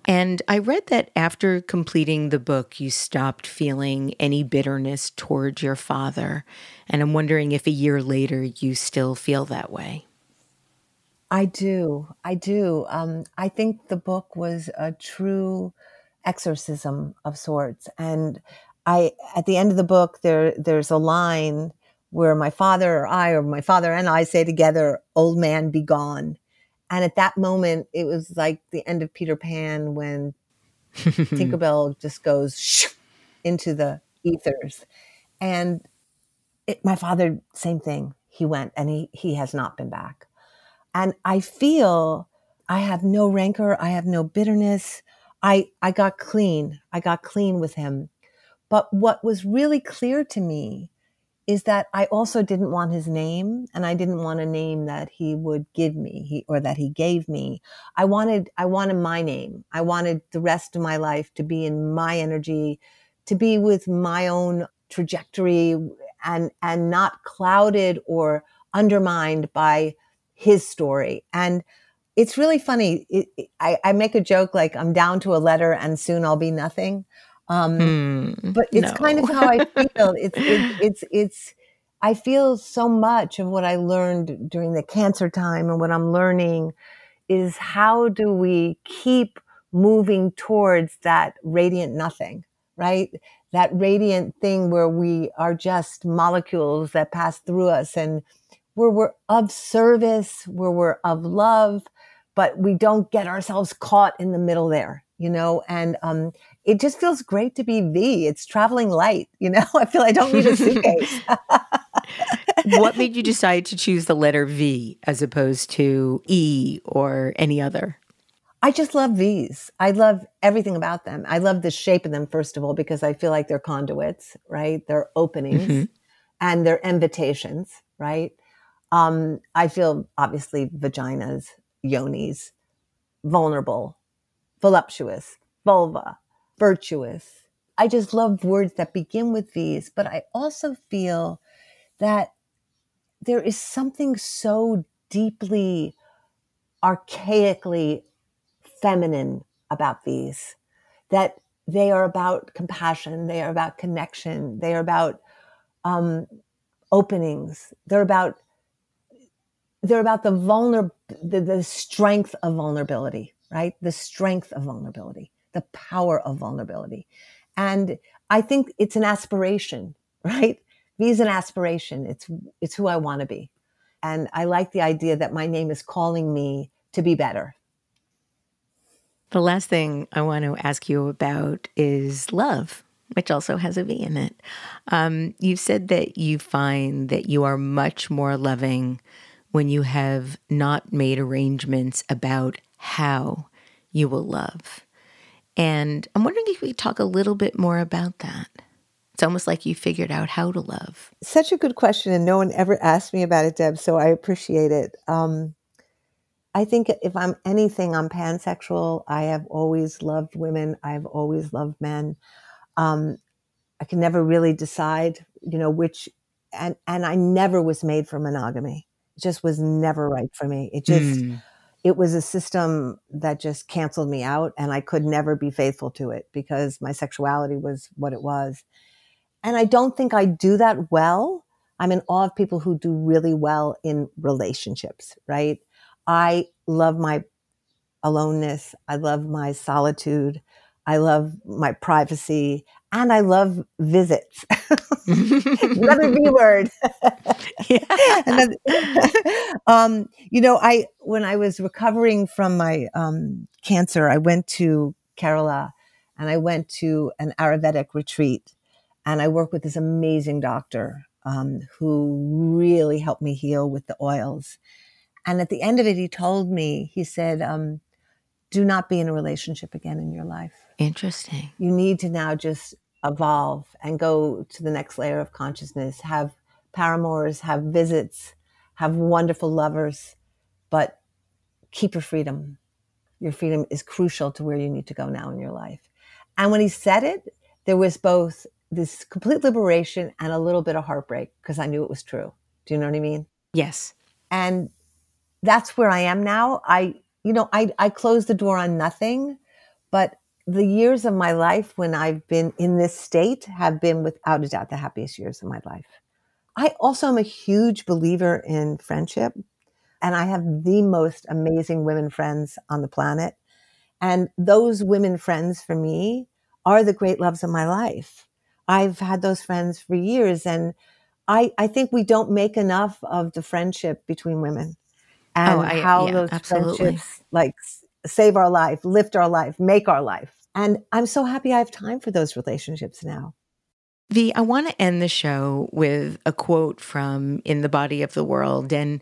And I read that after completing the book, you stopped feeling any bitterness towards your father. And I'm wondering if a year later you still feel that way. I do. I do. Um, I think the book was a true exorcism of sorts. And I, at the end of the book, there, there's a line where my father or I, or my father and I say together, old man be gone. And at that moment, it was like the end of Peter Pan when Tinkerbell just goes into the ethers. And it, my father, same thing. He went and he, he has not been back. And I feel I have no rancor. I have no bitterness. I, I got clean. I got clean with him. But what was really clear to me is that I also didn't want his name and I didn't want a name that he would give me he, or that he gave me. I wanted, I wanted my name. I wanted the rest of my life to be in my energy, to be with my own trajectory and, and not clouded or undermined by his story. And it's really funny. It, it, I, I make a joke like I'm down to a letter and soon I'll be nothing. Um, mm, but it's no. kind of how I feel. It's, it, it's, it's, I feel so much of what I learned during the cancer time and what I'm learning is how do we keep moving towards that radiant nothing, right? That radiant thing where we are just molecules that pass through us and where we're of service, where we're of love, but we don't get ourselves caught in the middle there, you know, and, um, it just feels great to be V. It's traveling light, you know. I feel I don't need a suitcase. what made you decide to choose the letter V as opposed to E or any other? I just love V's. I love everything about them. I love the shape of them, first of all, because I feel like they're conduits, right? They're openings mm-hmm. and they're invitations, right? Um, I feel obviously vaginas, yonis, vulnerable, voluptuous, vulva, virtuous. I just love words that begin with these, but I also feel that there is something so deeply, archaically feminine about these that they are about compassion, they are about connection, they are about um, openings, they're about they're about the vulner the, the strength of vulnerability, right? The strength of vulnerability, the power of vulnerability. And I think it's an aspiration, right? V is an aspiration. It's it's who I want to be. And I like the idea that my name is calling me to be better. The last thing I want to ask you about is love, which also has a V in it. Um, you said that you find that you are much more loving when you have not made arrangements about how you will love. And I'm wondering if we could talk a little bit more about that. It's almost like you figured out how to love. Such a good question, and no one ever asked me about it, Deb. So I appreciate it. Um, I think if I'm anything, I'm pansexual. I have always loved women. I've always loved men. Um, I can never really decide, you know, which, and and I never was made for monogamy. It just was never right for me. It just. Mm it was a system that just canceled me out and I could never be faithful to it because my sexuality was what it was. And I don't think I do that well. I'm in awe of people who do really well in relationships, right? I love my aloneness. I love my solitude. I love my privacy and I love visits. Another V word. um, you know, I when I was recovering from my um, cancer, I went to Kerala and I went to an Ayurvedic retreat, and I worked with this amazing doctor um, who really helped me heal with the oils. And at the end of it, he told me, he said, um, "Do not be in a relationship again in your life." Interesting. You need to now just evolve and go to the next layer of consciousness, have paramours, have visits, have wonderful lovers, but keep your freedom. Your freedom is crucial to where you need to go now in your life. And when he said it, there was both this complete liberation and a little bit of heartbreak because I knew it was true. Do you know what I mean? Yes. And that's where I am now. I, you know, I, I closed the door on nothing, but the years of my life when I've been in this state have been without a doubt the happiest years of my life. I also am a huge believer in friendship and I have the most amazing women friends on the planet. And those women friends for me are the great loves of my life. I've had those friends for years and I, I think we don't make enough of the friendship between women oh, and oh, I, how yeah, those absolutely. friendships like save our life, lift our life, make our life. And I'm so happy I have time for those relationships now. V, I want to end the show with a quote from In the Body of the World. And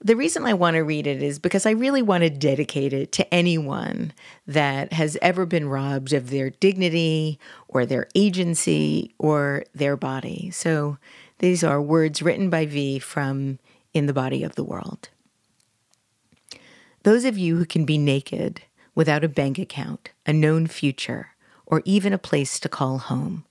the reason I want to read it is because I really want to dedicate it to anyone that has ever been robbed of their dignity or their agency or their body. So these are words written by V from In the Body of the World. Those of you who can be naked without a bank account, a known future, or even a place to call home.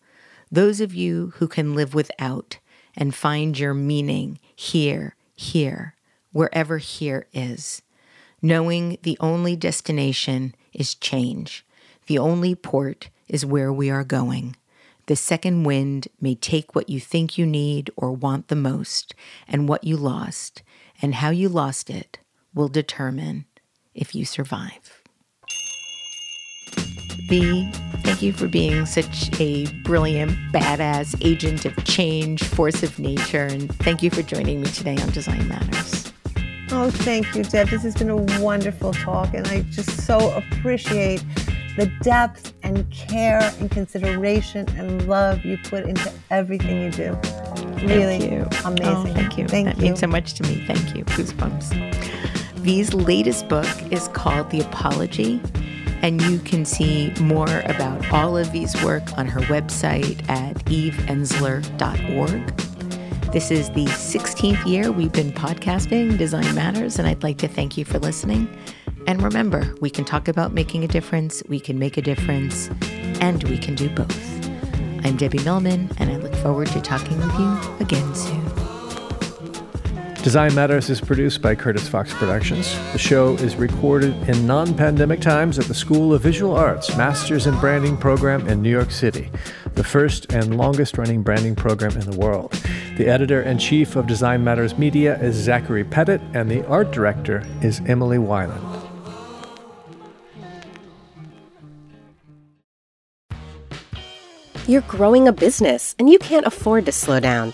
Those of you who can live without and find your meaning here, here, wherever here is, knowing the only destination is change, the only port is where we are going. The second wind may take what you think you need or want the most, and what you lost, and how you lost it will determine if you survive. V, thank you for being such a brilliant, badass agent of change, force of nature, and thank you for joining me today on Design Matters. Oh, thank you, Deb. This has been a wonderful talk, and I just so appreciate the depth and care and consideration and love you put into everything you do. Really thank you. Oh, amazing. Oh, thank you. Thank that you. means so much to me. Thank you. Goosebumps. V's latest book is called The Apology and you can see more about all of these work on her website at eveensler.org. This is the 16th year we've been podcasting Design Matters, and I'd like to thank you for listening. And remember, we can talk about making a difference, we can make a difference, and we can do both. I'm Debbie Millman, and I look forward to talking with you again soon. Design Matters is produced by Curtis Fox Productions. The show is recorded in non pandemic times at the School of Visual Arts Masters in Branding program in New York City, the first and longest running branding program in the world. The editor in chief of Design Matters Media is Zachary Pettit, and the art director is Emily Weiland. You're growing a business and you can't afford to slow down.